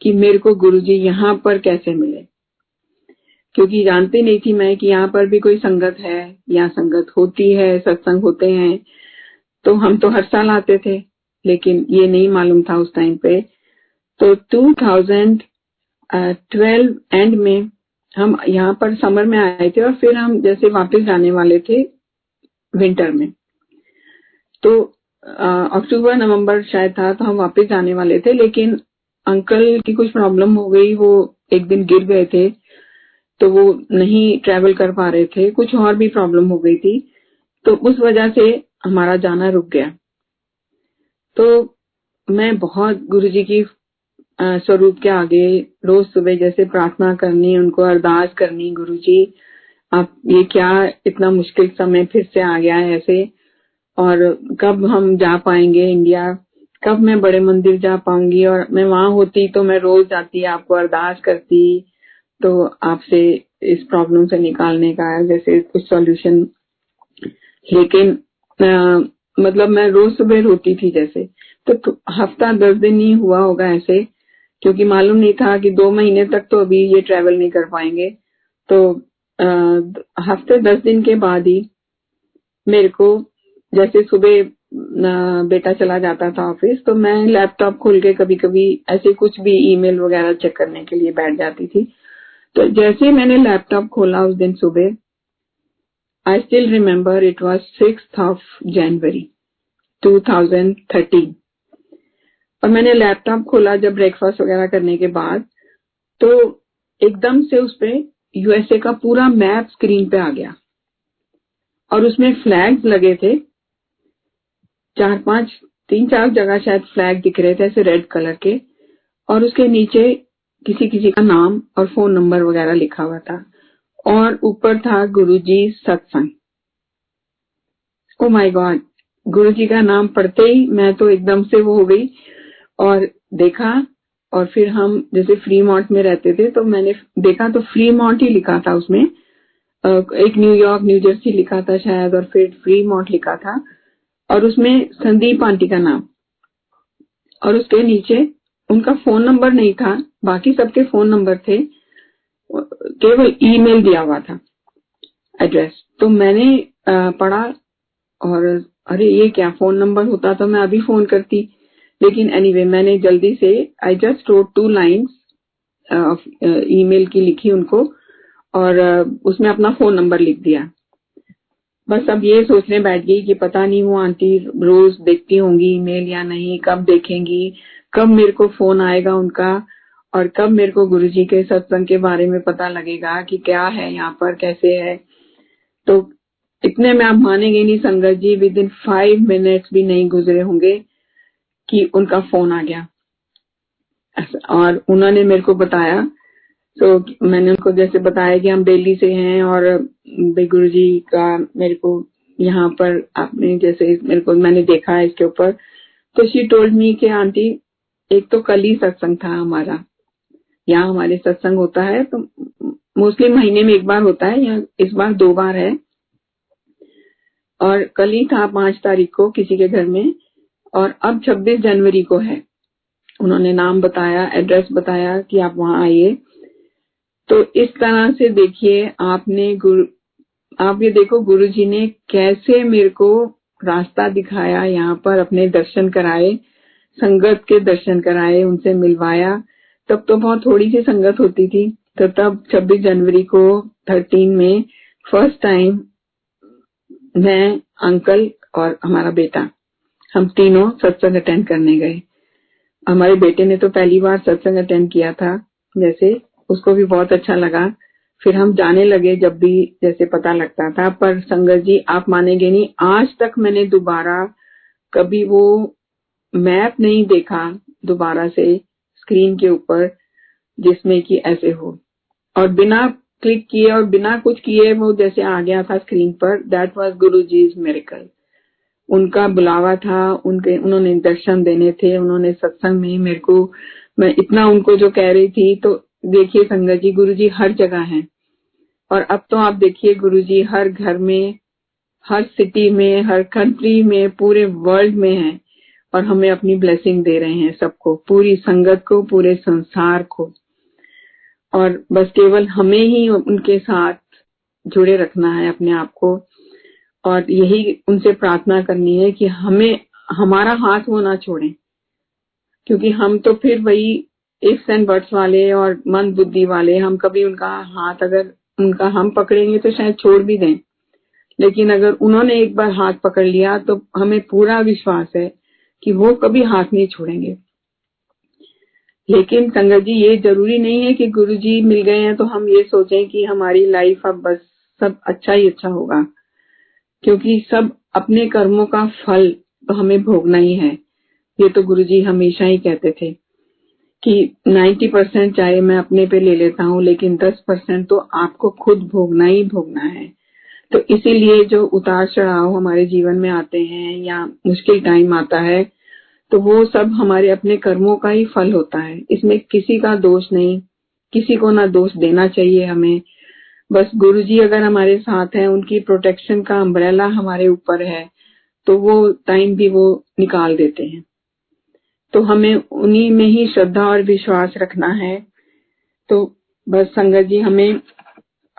कि मेरे को गुरु जी यहाँ पर कैसे मिले। क्योंकि जानती नहीं थी मैं कि यहाँ पर भी कोई संगत है यहाँ संगत होती है, सत्संग होते हैं तो हम तो हर साल आते थे, लेकिन ये नहीं मालूम था उस टाइम पे। तो 2012 एंड में हम यहाँ पर समर में आए थे और फिर हम जैसे वापस जाने वाले थे विंटर में। तो अक्टूबर नवंबर शायद था तो हम वापस जाने वाले थे, लेकिन अंकल की कुछ प्रॉब्लम हो गई, वो एक दिन गिर गए थे। तो वो नहीं ट्रेवल कर पा रहे थे। कुछ और भी प्रॉब्लम हो गई थी। तो उस वजह से हमारा जाना रुक गया। तो मैं बहुत गुरु जी की स्वरूप के आगे रोज सुबह जैसे प्रार्थना करनी, उनको अरदास करनी, गुरु जी, आप ये क्या इतना मुश्किल समय फिर से आ गया है ऐसे? और कब हम जा पाएँगे इंडिया? कब मैं बड़े मंदिर जा पाऊँगी? और मैं वहाँ होती तो मैं रोज जाती, आपको अरदास करती तो आपसे इस प्रॉब्लम से निकालने का है जैसे कुछ सॉल्यूशन लेकिन आ, मतलब मैं रोज सुबह रोती थी जैसे। तो हफ़्ता दस दिन ही हुआ होगा ऐसे क्योंकि मालूम नहीं था कि दो महीने तक तो अभी ये ट्रेवल नहीं कर पाएँगे। तो आ, हफ़्ते दस दिन के बाद ही मेरे को जैसे सुबह बेटा चला जाता था ऑफ़िस तो मैं लैपटॉप खोल के कभी कभी ऐसे कुछ भी ईमेल वगैरह चेक करने के लिए बैठ जाती थी। तो जैसे मैंने लैपटॉप खोला उस दिन सुबह I still remember it was six of January 2013 और मैंने लैपटॉप खोला जब ब्रेकफास्ट वगैरह करने के बाद तो एकदम से उस पर यूएसए का पूरा मैप स्क्रीन पे आ गया। और उसमें फ्लैग्स लगे थे। चार पाँच, तीन चार जगह शायद फ्लैग दिख रहे थे ऐसे रेड कलर के। और उसके नीचे किसी किसी का नाम और फ़ोन नंबर वगैरह लिखा हुआ था। और ऊपर था गुरुजी सत्संग। ओ माय गॉड गुरुजी का नाम पढ़ते ही मैं तो एकदम से वो हो गई और देखा और फिर हम जैसे फ्री मॉन्ट में रहते थे तो मैंने देखा तो फ्री मॉन्ट ही लिखा था उसमें। एक न्यूयॉर्क न्यू जर्सी लिखा था शायद और फिर फ्री मॉन्ट लिखा था। और उसमें संदीप आंटी का नाम। और उसके नीचे उनका फ़ोन नंबर नहीं था बाकी सबके फ़ोन नंबर थे। केवल ईमेल दिया हुआ था एड्रेस तो मैंने पढ़ा और अरे ये क्या फ़ोन नंबर होता तो मैं अभी फ़ोन करती। लेकिन एनीवे anyway, मैंने जल्दी से I just wrote two lines email की लिखी उनको और उसमें अपना फ़ोन नंबर लिख दिया। बस अब ये सोचने बैठ गई कि पता नहीं वो आंटी रोज देखती होंगी ईमेल या नहीं कब देखेंगी कब मेरे को फ़ोन आएगा उनका और कब मेरे को गुरुजी के सत्संग के बारे में पता लगेगा कि क्या है यहाँ पर, कैसे है। तो इतने में आप मानेंगे नहीं, sangat ji within five minutes भी नहीं गुजरे होंगे कि उनका फ़ोन आ गया। और उन्होंने मेरे को बताया तो मैंने उनको जैसे बताया कि हम दिल्ली से हैं और गुरु जी का मेरे को यहाँ पर आपने जैसे मेरे को, मैंने देखा है इसके ऊपर। तो शी टोल्ड मी कि आंटी एक तो कल ही सत्संग था हमारा। यहाँ हमारे सत्संग होता है तो मोस्टली महीने में एक बार होता है यहाँ इस बार दो बार है। और कल ही था पाँच तारीख को किसी के घर में, और अब छब्बीस जनवरी को है। उन्होंने नाम बताया, एड्रेस बताया कि आप वहाँ आइए। तो इस तरह से देखिए, आपने गुरु, आप ये देखो गुरु जी ने कैसे मेरे को रास्ता दिखाया, यहाँ पर अपने दर्शन कराए। संगत के दर्शन कराए, उनसे मिलवाया। तब तो बहुत थोड़ी सी संगत होती थी। तो तब 26 जनवरी को 13 में फ़र्स्ट टाइम मैं अंकल और हमारा बेटा, हम तीनों सत्संग अटेंड करने गए। हमारे बेटे ने तो पहली बार सत्संग अटेंड किया था। जैसे उसको भी बहुत अच्छा लगा। फिर हम जाने लगे जब भी, जैसे पता लगता था। पर संगत जी, आप मानेंगे नहीं, आज तक मैंने दोबारा कभी वो मैप नहीं देखा दोबारा से स्क्रीन के ऊपर जिसमें कि ऐसे हो। और बिना क्लिक किए और बिना कुछ किए वो जैसे आ गया था स्क्रीन पर दैट वाज गुरु जीज मेरिकल उनका बुलावा था, उनके, उन्होंने दर्शन देने थे, उन्होंने सत्संग में मेरे को, मैं इतना उनको जो कह रही थी तो देखिए संगत जी, गुरु जी हर जगह हैं। और अब तो आप देखिए गुरु जी हर घर में, हर सिटी में, हर कंट्री में, पूरे वर्ल्ड में है। और हमें अपनी ब्लेसिंग दे रहे हैं सबको, पूरी संगत को, पूरे संसार को। और बस केवल हमें ही उनके साथ जुड़े रखना है अपने आप को। और यही उनसे प्रार्थना करनी है कि हमें, हमारा हाथ वो ना छोड़े। क्योंकि हम तो फिर वही इफ्स एंड बर्ड्स वाले और मंद बुद्धि वाले, हम कभी उनका हाथ अगर उनका हम पकड़ेंगे तो शायद छोड़ भी दें। लेकिन अगर उन्होंने एक बार हाथ पकड़ लिया तो हमें पूरा विश्वास है कि वो कभी हाथ नहीं छोड़ेंगे। लेकिन संगत जी, ये ज़रूरी नहीं है कि गुरु जी मिल गए हैं तो हम ये सोचें कि हमारी लाइफ अब बस सब अच्छा ही अच्छा होगा। क्योंकि सब अपने कर्मों का फल तो हमें भोगना ही है। ये तो गुरु जी हमेशा ही कहते थे कि 90 परसेंट चाहे मैं अपने पे ले लेता हूँ, लेकिन 10 परसेंट तो आपको खुद भोगना ही भोगना है। तो इसीलिए जो उतार चढ़ाव हमारे जीवन में आते हैं या मुश्किल टाइम आता है तो वो सब हमारे अपने कर्मों का ही फल होता है। इसमें किसी का दोष नहीं, किसी को ना दोष देना चाहिए हमें। बस गुरु जी अगर हमारे साथ हैं, उनकी प्रोटेक्शन का अम्ब्रेला हमारे ऊपर है तो वो टाइम भी वो निकाल देते हैं। तो हमें उन्हीं में ही श्रद्धा और विश्वास रखना है। तो बस संगत जी, हमें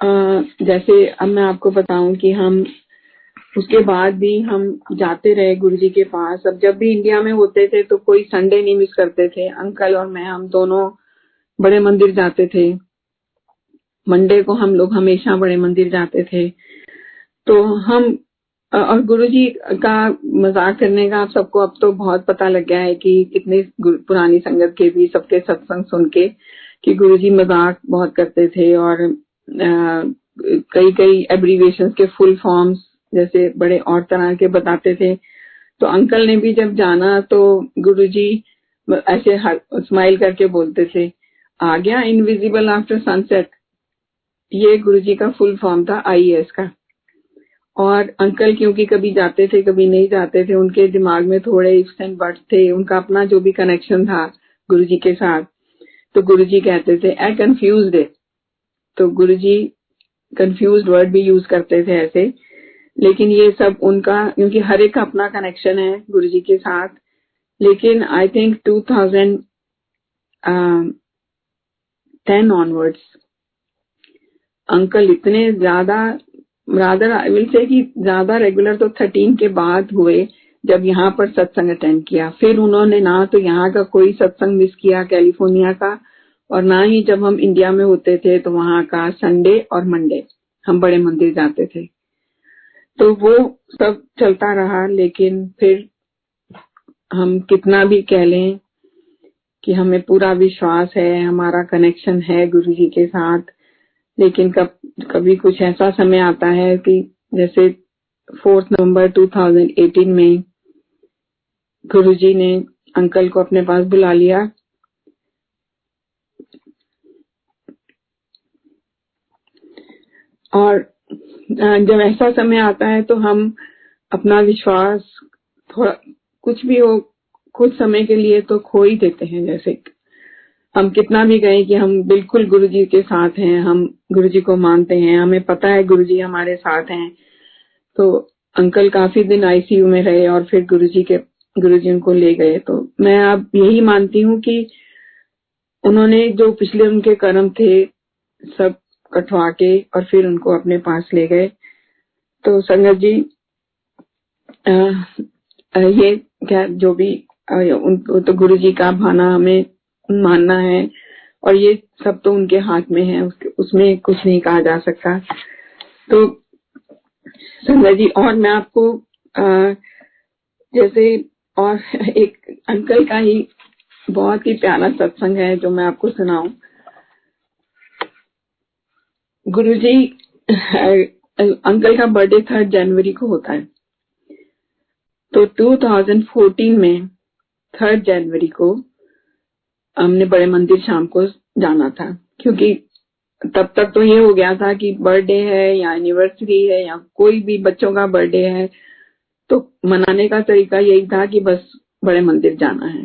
जैसे अब मैं आपको बताऊँ कि हम उसके बाद भी हम जाते रहे गुरु जी के पास। अब जब भी इंडिया में होते थे तो कोई संडे नहीं मिस करते थे। अंकल और मैं, हम दोनों बड़े मंदिर जाते थे। मंडे को हम लोग हमेशा बड़े मंदिर जाते थे। तो हम और गुरु जी का मज़ाक करने का आप सबको अब तो बहुत पता लग गया है कि कितने पुरानी संगत के भी सबके सत्संग सुन के कि गुरु जी मज़ाक बहुत करते थे और कई कई एब्रीवेशन के फुल फॉर्म्स जैसे बड़े और तरह के बताते थे। तो अंकल ने भी जब जाना तो गुरु जी ऐसे स्माइल करके बोलते थे, आ गया इनविजिबल आफ्टर सनसेट ये गुरु जी का फुल फॉर्म था आईएएस का। और अंकल क्योंकि कभी जाते थे, कभी नहीं जाते थे, उनके दिमाग में थोड़े इफ्स एंड बट्स थे, उनका अपना जो भी कनेक्शन था गुरु जी के साथ तो गुरु जी कहते थे आई कंफ्यूज तो गुरु जी कंफ्यूज वर्ड भी यूज़ करते थे ऐसे। लेकिन ये सब उनका, क्योंकि हर एक का अपना कनेक्शन है गुरु जी के साथ। लेकिन आई थिंक 2010 ऑनवर्ड्स अंकल इतने ज़्यादा रादर आई विल से कि ज़्यादा रेगुलर तो 13 के बाद हुए, जब यहाँ पर सत्संग अटेंड किया। फिर उन्होंने ना तो यहाँ का कोई सत्संग मिस किया कैलिफ़ोर्निया का। और ना ही जब हम इंडिया में होते थे तो वहाँ का संडे और मंडे हम बड़े मंदिर जाते थे। तो वो सब चलता रहा लेकिन फिर हम कितना भी कह लें कि हमें पूरा विश्वास है, हमारा कनेक्शन है गुरु जी के साथ, लेकिन कब, कभी कुछ ऐसा समय आता है कि जैसे फोर्थ नवंबर 2018 में गुरु जी ने अंकल को अपने पास बुला लिया और जब ऐसा समय आता है तो हम अपना विश्वास थोड़ा, कुछ भी हो, कुछ समय के लिए तो खो ही देते हैं, जैसे हम कितना भी कहें कि हम बिल्कुल गुरु जी के साथ हैं, हम गुरु जी को मानते हैं, हमें पता है गुरु जी हमारे साथ हैं। तो अंकल काफ़ी दिन आईसीयू में रहे और फिर गुरु जी के गुरु जी उनको ले गए। तो मैं अब यही मानती हूँ कि उन्होंने जो पिछले उनके कर्म थे, सब कटवा के और फिर उनको अपने पास ले गए। तो संगत जी ये क्या जो भी उन तो गुरु जी का भाना हमें मानना है और ये सब तो उनके हाथ में है उसमें कुछ नहीं कहा जा सकता। तो संगत जी और मैं आपको आ, जैसे और एक अंकल का ही बहुत ही प्यारा सत्संग है जो मैं आपको सुनाऊं। गुरु जी अंकल का बर्थडे थर्ड जनवरी को होता है। तो 2014 में थर्ड जनवरी को हमने बड़े मंदिर शाम को जाना था, क्योंकि तब तक तो ये हो गया था कि बर्थडे है या एनिवर्सरी है या कोई भी बच्चों का बर्थडे है तो मनाने का तरीका यही था कि बस बड़े मंदिर जाना है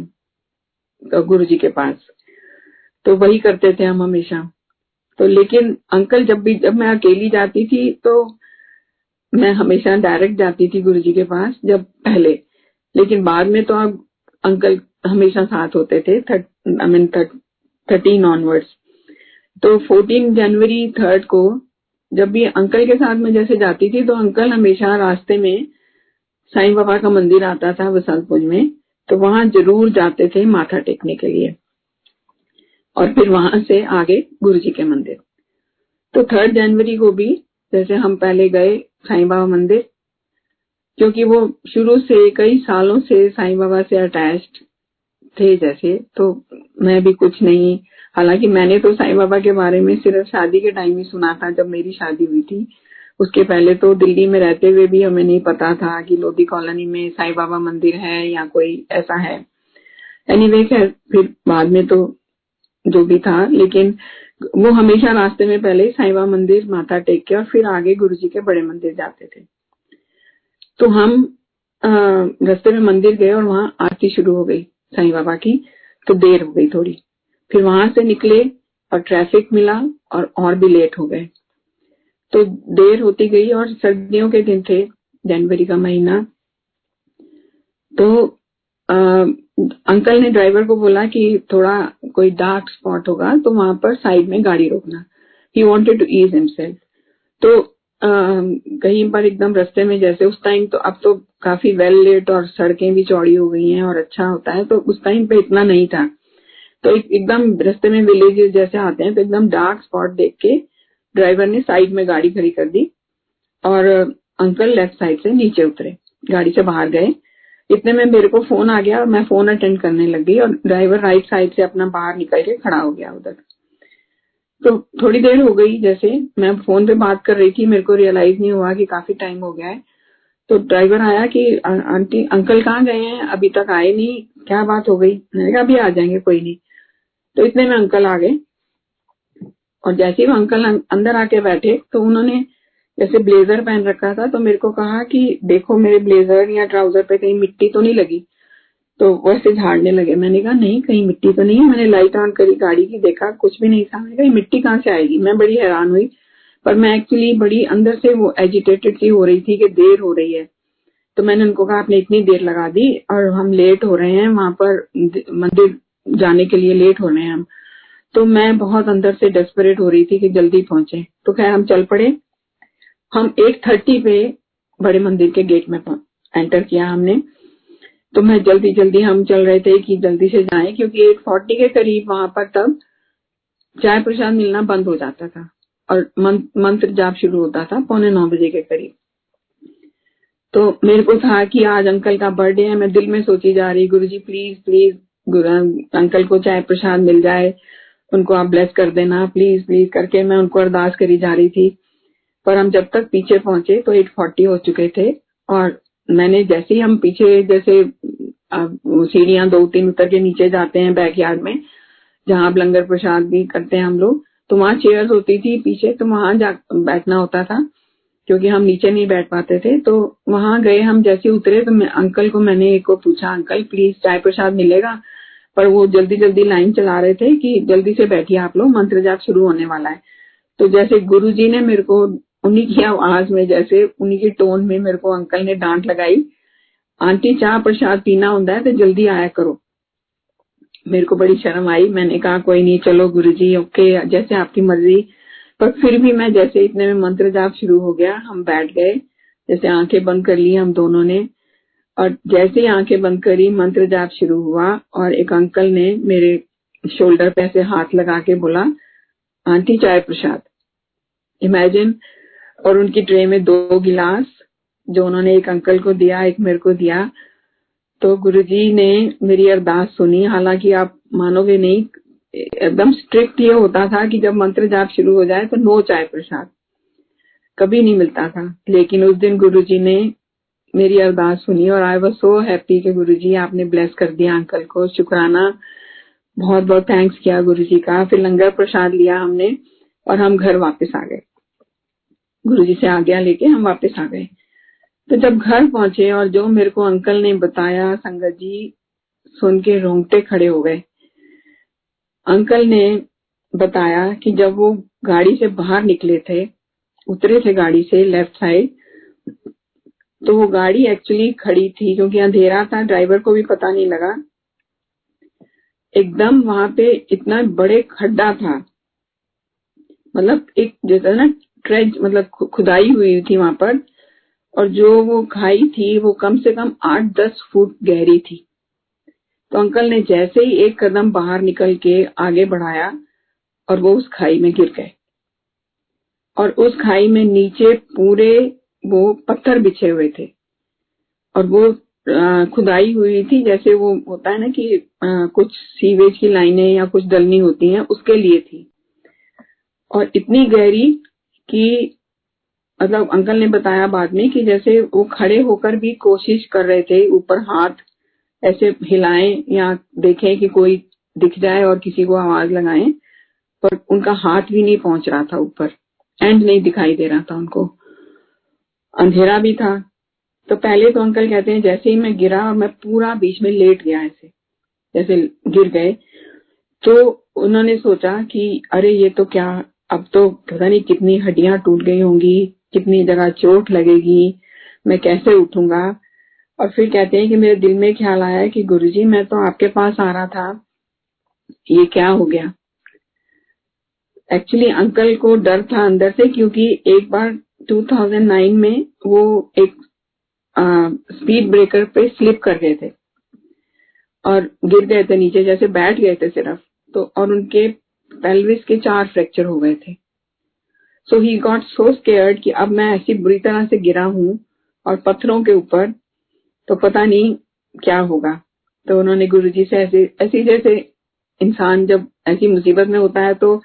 गुरु जी के पास। तो वही करते थे हम हमेशा। तो लेकिन अंकल जब भी, जब मैं अकेली जाती थी तो मैं हमेशा डायरेक्ट जाती थी गुरुजी के पास जब पहले। लेकिन बाद में तो अब अंकल हमेशा साथ होते थे आई मीन थर्टीन ऑनवर्ड्स तो फोर्टीन जनवरी थर्ड को जब भी अंकल के साथ में जैसे जाती थी तो अंकल हमेशा रास्ते में साईं बाबा का मंदिर आता था वसंतपुर में तो वहाँ ज़रूर जाते थे माथा टेकने के लिए। और फिर वहाँ से आगे गुरु जी के मंदिर। तो थर्ड जनवरी को भी जैसे हम पहले गए साईं बाबा मंदिर, क्योंकि वो शुरू से कई सालों से साईं बाबा से अटैच्ड थे जैसे तो मैं भी कुछ नहीं, हालाँकि मैंने तो साईं बाबा के बारे में सिर्फ़ शादी के टाइम ही सुना था जब मेरी शादी हुई थी। उसके पहले तो दिल्ली में रहते हुए भी हमें नहीं पता था कि लोधी कॉलोनी में साईं बाबा मंदिर है या कोई ऐसा है। एनीवे खैर, फिर बाद में तो जो भी था, लेकिन वो हमेशा रास्ते में पहले साईं बाबा मंदिर माथा टेक के और फिर आगे गुरु जी के बड़े मंदिर जाते थे। तो हम रास्ते में मंदिर गए और वहाँ आरती शुरू हो गई साईं बाबा की तो देर हो गई थोड़ी। फिर वहाँ से निकले और ट्रैफ़िक मिला और और भी लेट हो गए। तो देर होती गई और सर्दियों के दिन थे जनवरी का महीना। तो अंकल ने ड्राइवर को बोला कि थोड़ा कोई डार्क स्पॉट होगा तो वहाँ पर साइड में गाड़ी रोकना। He wanted to ease himself तो कहीं पर एकदम रस्ते में जैसे उस टाइम तो अब तो काफ़ी वेल लेट और सड़कें भी चौड़ी हो गई हैं और अच्छा होता है तो उस टाइम पे इतना नहीं था। तो एक, एकदम रस्ते में विलेजेस जैसे आते हैं तो एकदम डार्क स्पॉट देख के ड्राइवर ने साइड में गाड़ी खड़ी कर दी और अंकल लेफ़्ट साइड से नीचे उतरे। गाड़ी से बाहर गए। इतने में मेरे को फ़ोन आ गया मैं फ़ोन अटेंड करने लग गई और ड्राइवर राइट साइड से अपना बाहर निकल के खड़ा हो गया उधर। तो थोड़ी देर हो गई जैसे मैं फ़ोन पे बात कर रही थी, मेरे को रियलाइज़ नहीं हुआ कि काफ़ी टाइम हो गया है। तो ड्राइवर आया कि आंटी अंकल कहाँ गए हैं? अभी तक आए नहीं। क्या बात हो गई? मैंने कहा, अभी आ जाएँगे, कोई नहीं। तो इतने में अंकल आ गए। और जैसे ही वो अंकल अंदर आके बैठे तो उन्होंने जैसे ब्लेजर पहन रखा था तो मेरे को कहा कि देखो मेरे ब्लेजर या ट्राउज़र पे कहीं मिट्टी तो नहीं लगी। तो वैसे झाड़ने लगे। मैंने कहा, नहीं, कहीं मिट्टी तो नहीं है। मैंने लाइट ऑन करी, गाड़ी की देखा, कुछ भी नहीं था। मैंने कहा मिट्टी कहाँ से आएगी? मैं बड़ी हैरान हुई। पर मैं एक्चुअली बड़ी अंदर से वो एजिटेटेड सी हो रही थी कि देर हो रही है। तो मैंने उनको कहा, आपने इतनी देर लगा दी और हम लेट हो रहे हैं। वहाँ पर मंदिर जाने के लिए लेट हो रहे हैं हम। तो मैं बहुत अंदर से डेस्परेट हो रही थी कि जल्दी पहुँचे। तो खैर, हम चल पड़े। हम एट थर्टी पे बड़े मंदिर के गेट में एंटर किया हमने। तो मैं जल्दी जल्दी हम चल रहे थे कि जल्दी से जाएँ, क्योंकि एट फोर्टी के करीब वहाँ पर तब चाय प्रसाद मिलना बंद हो जाता था और मंत्र जाप शुरू होता था पौने नौ बजे के करीब। तो मेरे को था कि आज अंकल का बर्थडे है, मैं दिल में सोची जा रही गुरु जी प्लीज़ प्लीज़ अंकल को चाय प्रसाद मिल जाए, उनको आप ब्लेस कर देना प्लीज़ प्लीज़ करके मैं उनको अरदास करी जा रही थी। पर हम जब तक पीछे पहुँचे तो एट फोर्टी हो चुके थे और मैंने जैसे ही हम पीछे जैसे सीढ़ियाँ दो तीन उतर के नीचे जाते हैं बैकयार्ड में, जहाँ आप लंगर प्रसाद भी करते हैं हम लोग तो वहाँ चेयर्स होती थी पीछे तो वहाँ बैठना होता था, क्योंकि हम नीचे नहीं बैठ पाते थे तो वहाँ गए हम जैसे उतरे तो अंकल को मैंने एक को पूछा, अंकल प्लीज़ चाय प्रसाद मिलेगा? पर वो जल्दी जल्दी लाइन चला रहे थे कि जल्दी से बैठिए आप लोग, मंत्र जाप शुरू होने वाला है। तो जैसे गुरु जी ने मेरे को उन्हीं की आवाज़ में, जैसे उन्हीं की टोन में मेरे को अंकल ने डांट लगाई। आंटी, चाह प्रसाद पीना होता है तो जल्दी आया करो। मेरे को बड़ी शर्म आई। मैंने कहा, कोई नहीं, चलो गुरु जी ओके, जैसे आपकी मर्ज़ी। पर फिर भी मैं जैसे इतने में मंत्र जाप शुरू हो गया, हम बैठ गए। जैसे आँखें बंद कर ली हम दोनों ने, और जैसे ही आँखें बंद करी, मंत्र जाप शुरू हुआ, और एक अंकल ने मेरे शोल्डर पे ऐसे हाथ लगा के बोला, आंटी, चाय प्रसाद। इमेजिन और उनकी ट्रे में दो गिलास जो उन्होंने एक अंकल को दिया, एक मेरे को दिया। तो गुरुजी ने मेरी अरदास सुनी। हालाँकि आप मानोगे नहीं, एकदम स्ट्रिक्ट ये होता था कि जब मंत्र जाप शुरू हो जाए तो नो चाय प्रसाद कभी नहीं मिलता था। लेकिन उस दिन गुरुजी ने मेरी अरदास सुनी और आई वॉज़ सो हैप्पी कि गुरुजी आपने ब्लेस कर दिया अंकल को। शुक्राना बहुत बहुत थैंक्स किया गुरुजी का। फिर लंगर प्रसाद लिया हमने और हम घर वापस आ गए। गुरुजी से आज्ञा लेके हम वापस आ गए। तो जब घर पहुँचे और जो मेरे को अंकल ने बताया, संगत जी, सुन के रोंगटे खड़े हो गए। अंकल ने बताया कि जब वो गाड़ी से बाहर निकले थे, उतरे थे गाड़ी से लेफ़्ट साइड तो वो गाड़ी एक्चुअली खड़ी थी, क्योंकि अंधेरा था, ड्राइवर को भी पता नहीं लगा। एकदम वहाँ पे इतना बड़े खड्डा था मतलब एक जैसा ना ट्रेज मतलब खुदाई हुई थी वहाँ पर, और जो वो खाई थी, वो कम से कम आठ दस फुट गहरी थी। तो अंकल ने जैसे ही एक कदम बाहर निकल के आगे बढ़ाया, और वो उस खाई में गिर गए। और उस खाई में नीचे पूरे वो पत्थर बिछे हुए थे। और वो खुदाई हुई थी, जैसे वो होता है ना कि कुछ सीवेज की लाइनें या कुछ दलनी होती हैं, उसके लिए थी। और इतनी गहरी कि मतलब अंकल ने बताया बाद में कि जैसे वो खड़े होकर भी कोशिश कर रहे थे ऊपर हाथ ऐसे हिलाएँ या देखें कि कोई दिख जाए और किसी को आवाज़ लगाएँ, पर उनका हाथ भी नहीं पहुँच रहा था ऊपर। एंड नहीं दिखाई दे रहा था उनको। अंधेरा भी था। तो पहले तो अंकल कहते हैं, जैसे ही मैं गिरा और मैं पूरा बीच में लेट गया ऐसे, जैसे गिर गए। तो उन्होंने सोचा कि, अरे, ये तो क्या अब तो पता नहीं कितनी हड्डियाँ टूट गई होंगी, कितनी जगह चोट लगेगी, मैं कैसे उठूँगा? और फिर कहते हैं कि मेरे दिल में ख्याल आया कि गुरुजी, मैं तो आपके पास आ रहा था। ये क्या हो गया? एक्चुअली अंकल को डर था अंदर से, क्योंकि एक बार 2009 में वो एक स्पीड ब्रेकर पे स्लिप कर गए थे। और गिर गए थे नीचे, जैसे बैठ गए थे सिर्फ़। तो और उनके पेल्विस के चार फ्रैक्चर हो गए थे। सो ही गॉट सो स्केयर्ड कि अब मैं ऐसी बुरी तरह से गिरा हूँ और पत्थरों के ऊपर तो पता नहीं क्या होगा। तो उन्होंने गुरुजी से ऐसे, ऐसी जैसे इंसान जब ऐसी मुसीबत में होता है तो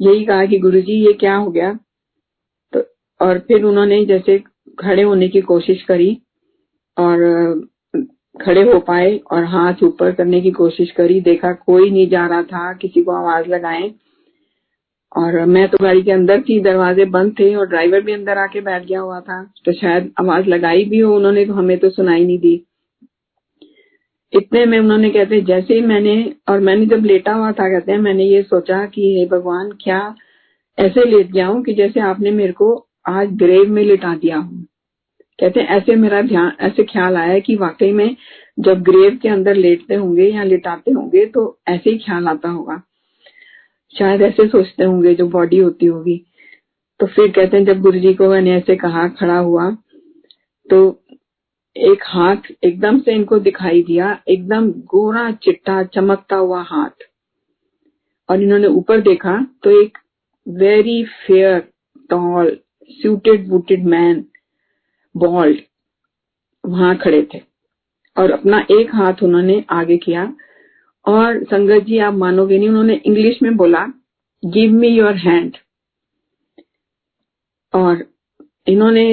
यही कहा कि गुरुजी ये क्या हो गया? तो और फिर उन्होंने जैसे खड़े होने की कोशिश करी और खड़े हो पाए और हाथ ऊपर करने की कोशिश करी। देखा कोई नहीं जा रहा था, किसी को आवाज़ लगाए। और मैं तो गाड़ी के अंदर थी, दरवाजे बंद थे और ड्राइवर भी अंदर आके बैठ गया हुआ था। तो शायद आवाज़ लगाई भी हो उन्होंने तो हमें तो सुनाई नहीं दी। इतने में उन्होंने कहते जैसे ही मैंने और मैंने जब लेटा हुआ था, कहते हैं, मैंने ये सोचा कि हे भगवान, क्या ऐसे लेट हूँ कि जैसे आपने मेरे को आज ग्रेव में लिटा दिया हूँ? कहते हैं, ऐसे मेरा ध्यान, ऐसे ख्याल आया कि वाकई में जब ग्रेव के अंदर लेटते होंगे या लिटाते होंगे तो ऐसे ही ख्याल आता होगा। शायद ऐसे सोचते होंगे जो बॉडी होती होगी। तो फिर कहते हैं, जब गुरु जी को मैंने ऐसे कहा, खड़ा हुआ तो एक हाथ एकदम से इनको दिखाई दिया, एकदम गोरा चिट्टा चमकता हुआ हाथ। और इन्होंने ऊपर देखा तो एक very fair tall suited booted man bald वहाँ खड़े थे और अपना एक हाथ उन्होंने आगे किया। और संगत जी, आप मानोगे नहीं, उन्होंने इंग्लिश में बोला गिव मी योर हैंड और इन्होंने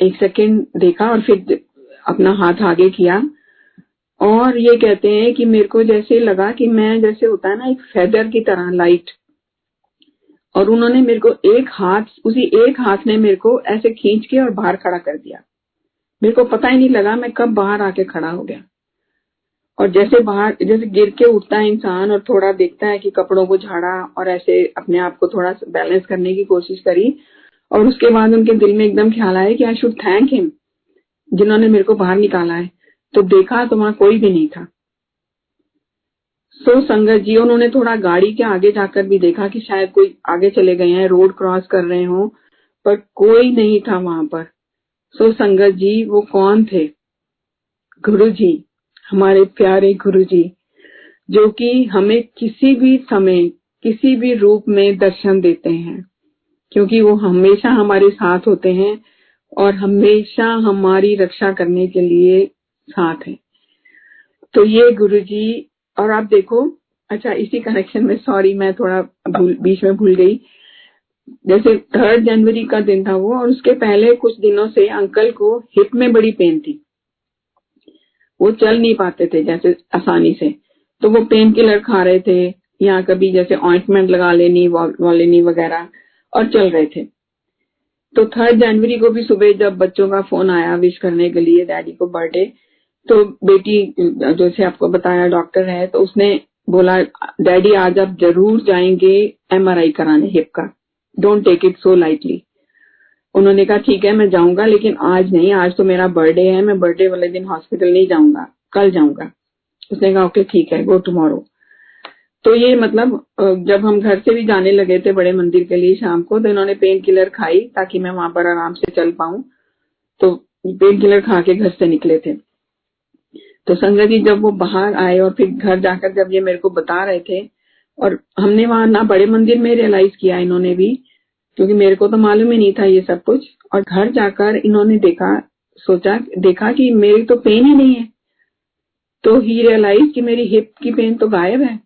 एक सेकेंड देखा और फिर अपना हाथ आगे किया। और ये कहते हैं कि मेरे को जैसे लगा कि मैं जैसे होता है ना, एक फेदर की तरह लाइट और उन्होंने मेरे को एक हाथ, उसी एक हाथ ने मेरे को ऐसे खींच के और बाहर खड़ा कर दिया। मेरे को पता ही नहीं लगा मैं कब बाहर आके खड़ा हो गया। और जैसे बाहर, जैसे गिर के उठता है इंसान और थोड़ा देखता है कि कपड़ों को झाड़ा और ऐसे अपने आप को थोड़ा बैलेंस करने की कोशिश करी और उसके बाद उनके दिल में एकदम ख्याल आया कि आई शुड थैंक हिम, जिन्होंने मेरे को बाहर निकाला है। तो देखा तो वहाँ कोई भी नहीं था। सो संगत जी उन्होंने थोड़ा गाड़ी के आगे जाकर भी देखा कि शायद कोई आगे चले गए हैं रोड क्रॉस कर रहे हो, पर कोई नहीं था वहाँ पर। सो संगत जी वो कौन थे? गुरु जी हमारे प्यारे गुरु जी जो कि हमें किसी भी समय, किसी भी रूप में दर्शन देते हैं, क्योंकि वो हमेशा हमारे साथ होते हैं और हमेशा हमारी रक्षा करने के लिए साथ है। तो ये गुरु जी और आप देखो अच्छा इसी कनेक्शन में सॉरी मैं थोड़ा भूल, बीच में भूल गई। जैसे थर्ड जनवरी का दिन था वो, और उसके पहले कुछ दिनों से अंकल को हिप में बड़ी पेन थी। वो चल नहीं पाते थे जैसे आसानी से। तो वो पेन किलर खा रहे थे, या कभी जैसे ऑइंटमेंट लगा लेनी वॉलिनी वगैरह, और चल रहे थे। तो थर्ड जनवरी को भी सुबह जब बच्चों का फ़ोन आया विश करने के लिए डैडी को बर्थडे तो बेटी, जैसे आपको बताया डॉक्टर है तो उसने बोला, डैडी, आज आप ज़रूर जाएँगे एमआरआई कराने, हिप का। Don't take it so lightly उन्होंने कहा, ठीक है, मैं जाऊँगा, लेकिन आज नहीं, आज तो मेरा बर्थडे है, मैं बर्थडे वाले दिन हॉस्पिटल नहीं जाऊँगा, कल जाऊँगा। उसने कहा, ओके, ठीक है गो टुमारो तो ये मतलब जब हम घर से भी जाने लगे थे बड़े मंदिर के लिए शाम को तो इन्होंने पेन किलर खाई ताकि मैं वहाँ पर आराम से चल पाऊँ। तो पेन किलर खा के घर से निकले थे। तो संगत जी, जब वो बाहर आए और फिर घर जाकर जब ये मेरे को बता रहे थे, और हमने वहाँ ना बड़े मंदिर में रियलाइज़ किया इन्होंने भी, क्योंकि मेरे को तो मालूम ही नहीं था ये सब कुछ, और घर जाकर इन्होंने देखा, सोचा, देखा कि मेरी तो पेन ही नहीं है। तो ही रियलाइज़ कि मेरी हिप की पेन तो गायब है।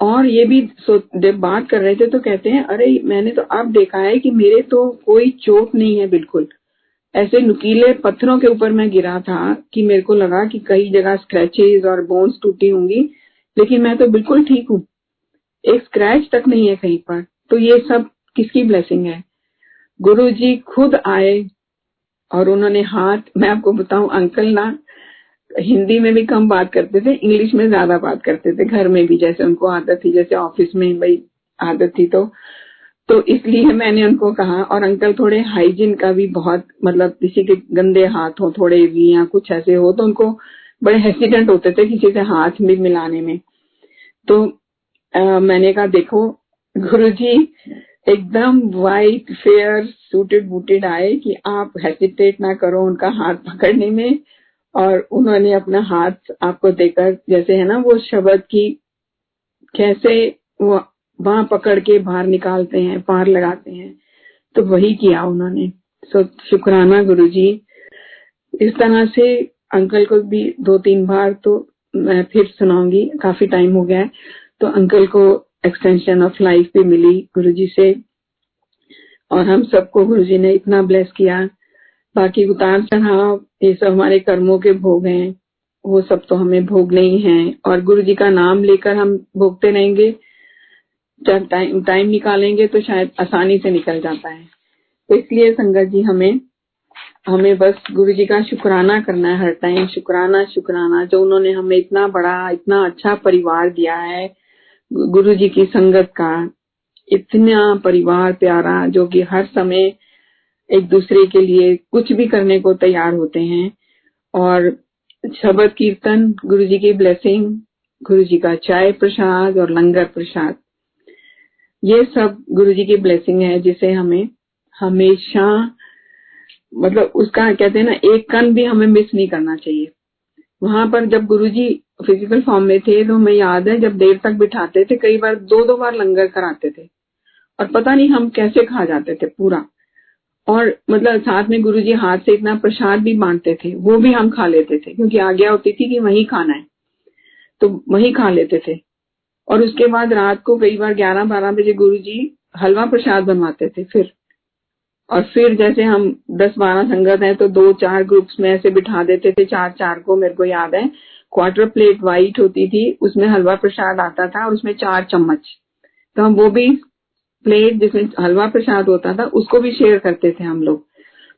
और ये भी जब बात कर रहे थे तो कहते हैं, अरे, मैंने तो अब देखा है कि मेरे तो कोई चोट नहीं है बिल्कुल। ऐसे नुकीले पत्थरों के ऊपर मैं गिरा था कि मेरे को लगा कि कई जगह स्क्रैचेस और बोन्स टूटी होंगी, लेकिन मैं तो बिल्कुल ठीक हूँ। एक स्क्रैच तक नहीं है कहीं पर तो ये सब किसकी ब्लेसिंग है? गुरु जी खुद आए और उन्होंने हाथ, मैं आपको बताऊँ, अंकल ना, हिंदी में भी कम बात करते थे, इंग्लिश में ज़्यादा बात करते थे, घर में भी जैसे उनको आदत थी, जैसे ऑफ़िस में भाई आदत थी तो। तो इसलिए मैंने उनको कहा और अंकल थोड़े हाइजीन का भी बहुत मतलब किसी के गंदे हाथ हो थोड़े भी या कुछ ऐसे हो तो उनको बड़े हेसिडेंट होते थे किसी से हाथ भी मिलाने में। तो आ, मैंने कहा देखो गुरुजी एकदम वाइट फेयर सूटेड बूटेड आए कि आप हेसिटेट ना करो उनका हाथ पकड़ने में। और उन्होंने अपना हाथ आपको देकर जैसे है ना वो शब्द की कैसे वो बाह पकड़ के बाहर निकालते हैं, पार लगाते हैं। तो वही किया उन्होंने। सो शुक्राना गुरु जी इस तरह से अंकल को भी दो तीन बार तो मैं फिर सुनाऊँगी। काफ़ी टाइम हो गया है। तो अंकल को एक्सटेंशन ऑफ़ लाइफ भी मिली गुरुजी से। और हम सबको गुरुजी ने इतना ब्लेस किया। बाकी उतार चढ़ाव, ये सब हमारे कर्मों के भोग हैं। वो सब तो हमें भोगने ही हैं। और गुरु जी का नाम लेकर हम भोगते रहेंगे। जब टाइम टाइम निकालेंगे तो शायद आसानी से निकल जाता है। तो इसलिए संगत जी, हमें हमें बस गुरु जी का शुक्राना करना है हर टाइम शुक्राना शुक्राना। जो उन्होंने हमें इतना बड़ा, इतना अच्छा परिवार दिया है, गुरु जी की संगत का, इतना परिवार प्यारा, जो कि हर समय एक दूसरे के लिए कुछ भी करने को तैयार होते हैं। और शबद कीर्तन, गुरु जी की ब्लेसिंग गुरु जी का चाय प्रसाद और लंगर प्रसाद। ये सब गुरु जी की ब्लेसिंग है जिसे हमें हमेशा मतलब उसका कहते हैं ना, एक कन भी हमें मिस नहीं करना चाहिए। वहाँ पर जब गुरु जी फ़िज़िकल फॉर्म में थे तो हमें याद है, जब देर तक बिठाते थे, कई बार दो दो बार लंगर कराते थे। और पता नहीं हम कैसे खा जाते थे पूरा। और मतलब साथ में गुरुजी हाथ से इतना प्रसाद भी बांटते थे, वो भी हम खा लेते थे, क्योंकि आज्ञा होती थी कि वही खाना है। तो वही खा लेते थे। और उसके बाद रात को कई बार ग्यारह बारह बजे गुरुजी हलवा प्रसाद बनवाते थे फिर। और फिर जैसे हम दस बारह संगत हैं तो दो चार ग्रुप्स में ऐसे बिठा देते थे चार चार को, मेरे को याद है। क्वार्टर प्लेट वाइट होती थी, उसमें हलवा प्रसाद आता था और उसमें चार चम्मच। तो हम वो भी प्लेट जिसमें हलवा प्रसाद होता था, उसको भी शेयर करते थे हम लोग।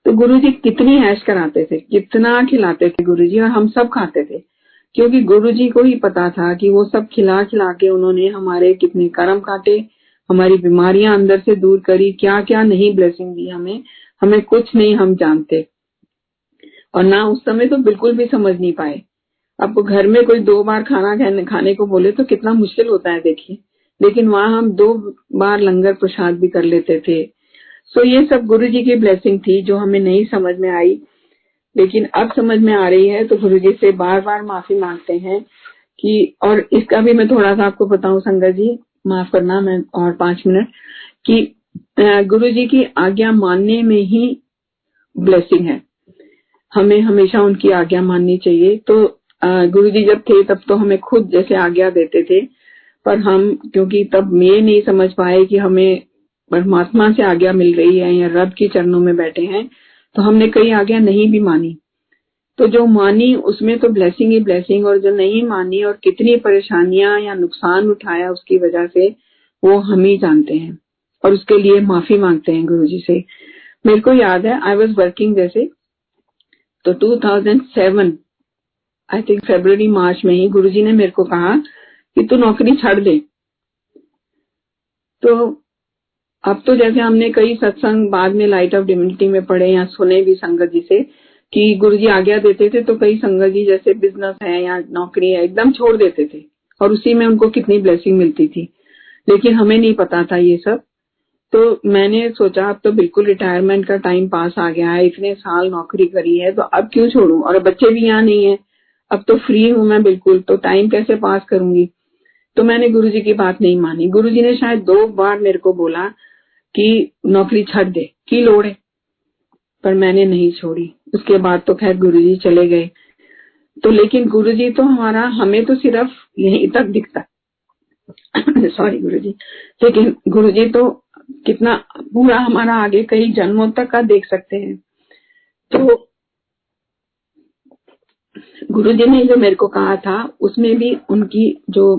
तो गुरुजी कितनी ऐश कराते थे, कितना खिलाते थे गुरुजी और हम सब खाते थे। क्योंकि गुरुजी को ही पता था कि वो सब खिला खिला के उन्होंने हमारे कितने कर्म काटे, हमारी बीमारियाँ अंदर से दूर करी क्या क्या नहीं ब्लेसिंग दी हमें हमें कुछ नहीं हम जानते। और ना उस समय तो बिल्कुल भी समझ नहीं पाए। अब घर में कोई दो बार खाना खाने को बोले तो कितना मुश्किल होता है देखिए। लेकिन वहाँ हम दो बार लंगर प्रसाद भी कर लेते थे। सो ये सब गुरु जी की ब्लेसिंग थी जो हमें नहीं समझ में आई। लेकिन अब समझ में आ रही है तो गुरु जी से बार बार माफ़ी मांगते हैं कि, और इसका भी मैं थोड़ा सा आपको बताऊँ, संगत जी, माफ़ करना, मैं और पाँच मिनट, कि गुरु जी की आज्ञा मानने में ही ब्लेसिंग है। हमें हमेशा उनकी आज्ञा माननी चाहिए। तो गुरु जी जब थे, तब तो हमें खुद जैसे आज्ञा देते थे, पर हम, क्योंकि तब ये नहीं समझ पाए कि हमें परमात्मा से आज्ञा मिल रही है या रब के चरणों में बैठे हैं तो हमने कई आज्ञा नहीं भी मानी। तो जो मानी, उसमें तो ब्लेसिंग ही ब्लेसिंग और जो नहीं मानी और कितनी परेशानियाँ या नुकसान उठाया उसकी वजह से, वो हम ही जानते हैं। और उसके लिए माफ़ी मांगते हैं गुरु जी से। मेरे को याद है आई वॉज़ वर्किंग जैसे तो 2007 आई थिंक फेब्रवरी मार्च में ही गुरुजी ने मेरे को कहा कि तू नौकरी छड़ दे। तो अब तो जैसे हमने कई सत्संग बाद में लाइट ऑफ़ डिविनिटी में पढ़े या सुने भी संगत जी से, कि गुरु जी आज्ञा देते थे तो कई संगत जी जैसे बिज़नेस है या नौकरी है, एकदम छोड़ देते थे। और उसी में उनको कितनी ब्लेसिंग मिलती थी। लेकिन हमें नहीं पता था ये सब। तो मैंने सोचा, अब तो बिल्कुल रिटायरमेंट का टाइम पास आ गया है, इतने साल नौकरी करी है तो अब क्यों छोड़ू? और बच्चे भी यहाँ नहीं है, अब तो फ्री हूँ मैं बिल्कुल तो टाइम कैसे पास करूँगी? तो मैंने गुरुजी की बात नहीं मानी। गुरुजी ने शायद दो बार मेरे को बोला कि नौकरी छड़ दे, की लोड़। है पर मैंने नहीं छोड़ी। उसके बाद तो खैर गुरुजी चले गए। तो लेकिन गुरुजी तो हमारा, हमें तो सिर्फ़ यहीं तक दिखता। सॉरी गुरुजी। लेकिन गुरुजी तो कितना पूरा हमारा आगे कई जन्मों तक का देख सकते हैं। तो गुरुजी ने जो मेरे को कहा था, उसमें भी उनकी जो,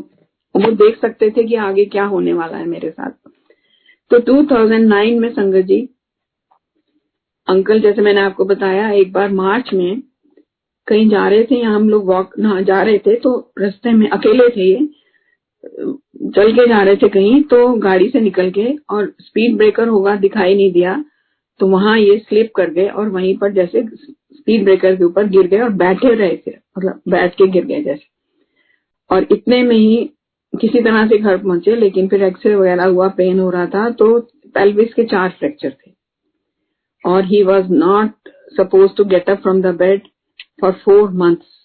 वो देख सकते थे कि आगे क्या होने वाला है मेरे साथ। तो 2009 में संगत जी, अंकल जैसे मैंने आपको बताया, एक बार मार्च में कहीं जा रहे थे या हम लोग वॉक जा रहे थे तो रास्ते में अकेले थे ये, चल के जा रहे थे कहीं तो गाड़ी से निकल के और स्पीड ब्रेकर होगा, दिखाई नहीं दिया तो वहाँ ये स्लिप कर गए और वहीं पर जैसे स्पीड ब्रेकर के ऊपर गिर गए और बैठे रहे थे मतलब बैठ के गिर गए जैसे। और इतने में ही किसी तरह से घर पहुँचे लेकिन फिर एक्सरे वगैरह हुआ पेन हो रहा था तो पेल्विस के चार फ्रैक्चर थे। और he was not suppose to get up from the bed for four months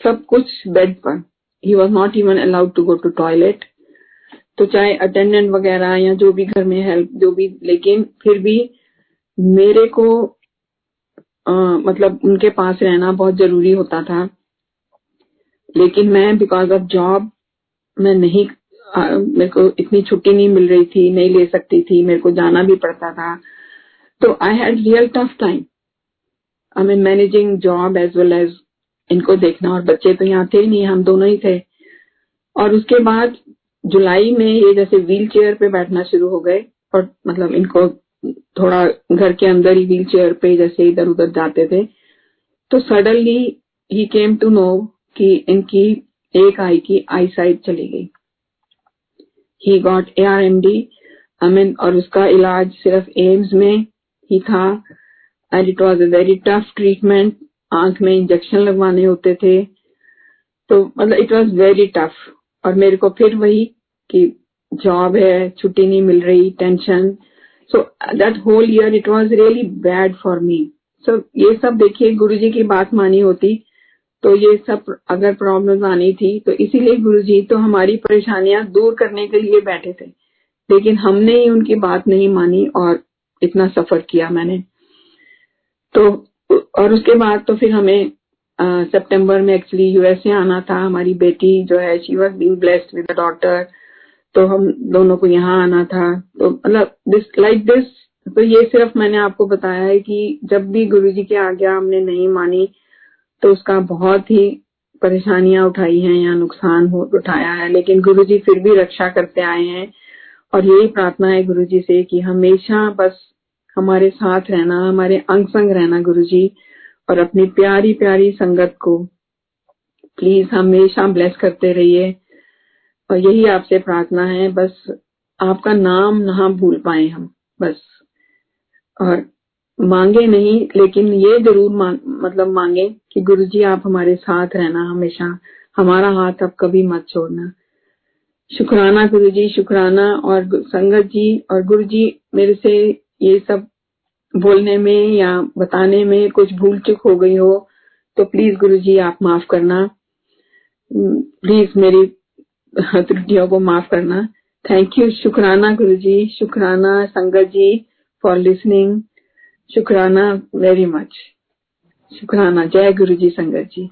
सब कुछ बेड पर। He was not even allowed to go to toilet तो चाहे अटेंडेंट वगैरह या जो भी घर में हेल्प जो भी लेकिन फिर भी मेरे को आ, मतलब उनके पास रहना बहुत ज़रूरी होता था। लेकिन मैं बिकॉज़ ऑफ़ जॉब मैं नहीं मेरे को इतनी छुट्टी नहीं मिल रही थी, नहीं ले सकती थी, मेरे को जाना भी पड़ता था। तो I had real tough time I mean managing job as well as इनको देखना और बच्चे तो यहाँ थे नहीं, हम दोनों ही थे। और उसके बाद जुलाई में ये जैसे व्हील चेयर पे बैठना शुरू हो गए और मतलब इनको थोड़ा घर के अंदर ही व्हील चेयर पे जैसे इधर उधर जाते थे। तो suddenly he came to know कि इनकी एक आई की आई साइड चली गई। He got A R M D I mean और उसका इलाज सिर्फ़ एम्स में ही था and it was a very tough treatment आँख में इंजेक्शन लगवाने होते थे। तो मतलब इट वॉज़ वेरी टफ और मेरे को फिर वही कि जॉब है, छुट्टी नहीं मिल रही tension so that whole year it was really bad for me so ये सब देखिए गुरु जी की बात मानी होती तो ये सब अगर प्रॉब्लम आनी थी तो इसीलिए गुरु जी तो हमारी परेशानियाँ दूर करने के लिए बैठे थे। लेकिन हमने ही उनकी बात नहीं मानी और इतना सफ़र किया मैंने। तो और उसके बाद तो फिर हमें सितंबर में एक्चुअली यूएसए आना था। हमारी बेटी जो है she was being blessed with daughter तो हम दोनों को यहाँ आना था। तो मतलब दिस लाइक दिस तो ये सिर्फ़ मैंने आपको बताया है कि जब भी गुरु जी की आज्ञा हमने नहीं मानी तो उसका बहुत ही परेशानियाँ उठाई हैं या नुकसान उठाया है। लेकिन गुरु जी फिर भी रक्षा करते आए हैं और यही प्रार्थना है गुरु जी से कि हमेशा बस हमारे साथ रहना, हमारे अंग संग रहना गुरु जी और अपनी प्यारी प्यारी संगत को प्लीज़ हमेशा ब्लेस करते रहिए। और यही आपसे प्रार्थना है, बस आपका नाम ना भूल पाए हम, बस। और मांगे नहीं लेकिन ये ज़रूर मांग, मतलब मांगे कि गुरु जी आप हमारे साथ रहना हमेशा। हमारा हाथ आप कभी मत छोड़ना। शुक्राना गुरु जी शुक्राना और संगत जी और गुरु जी मेरे से ये सब बोलने में या बताने में कुछ भूल चुक हो गई हो तो प्लीज़ गुरु जी आप माफ़ करना। प्लीज़ मेरी त्रुटियों को माफ़ करना। थैंक यू शुक्राना गुरु जी शुक्राना संगत जी फॉर लिसनिंग। शुक्राना वेरी मच शुक्राना जय गुरु जी संगत जी।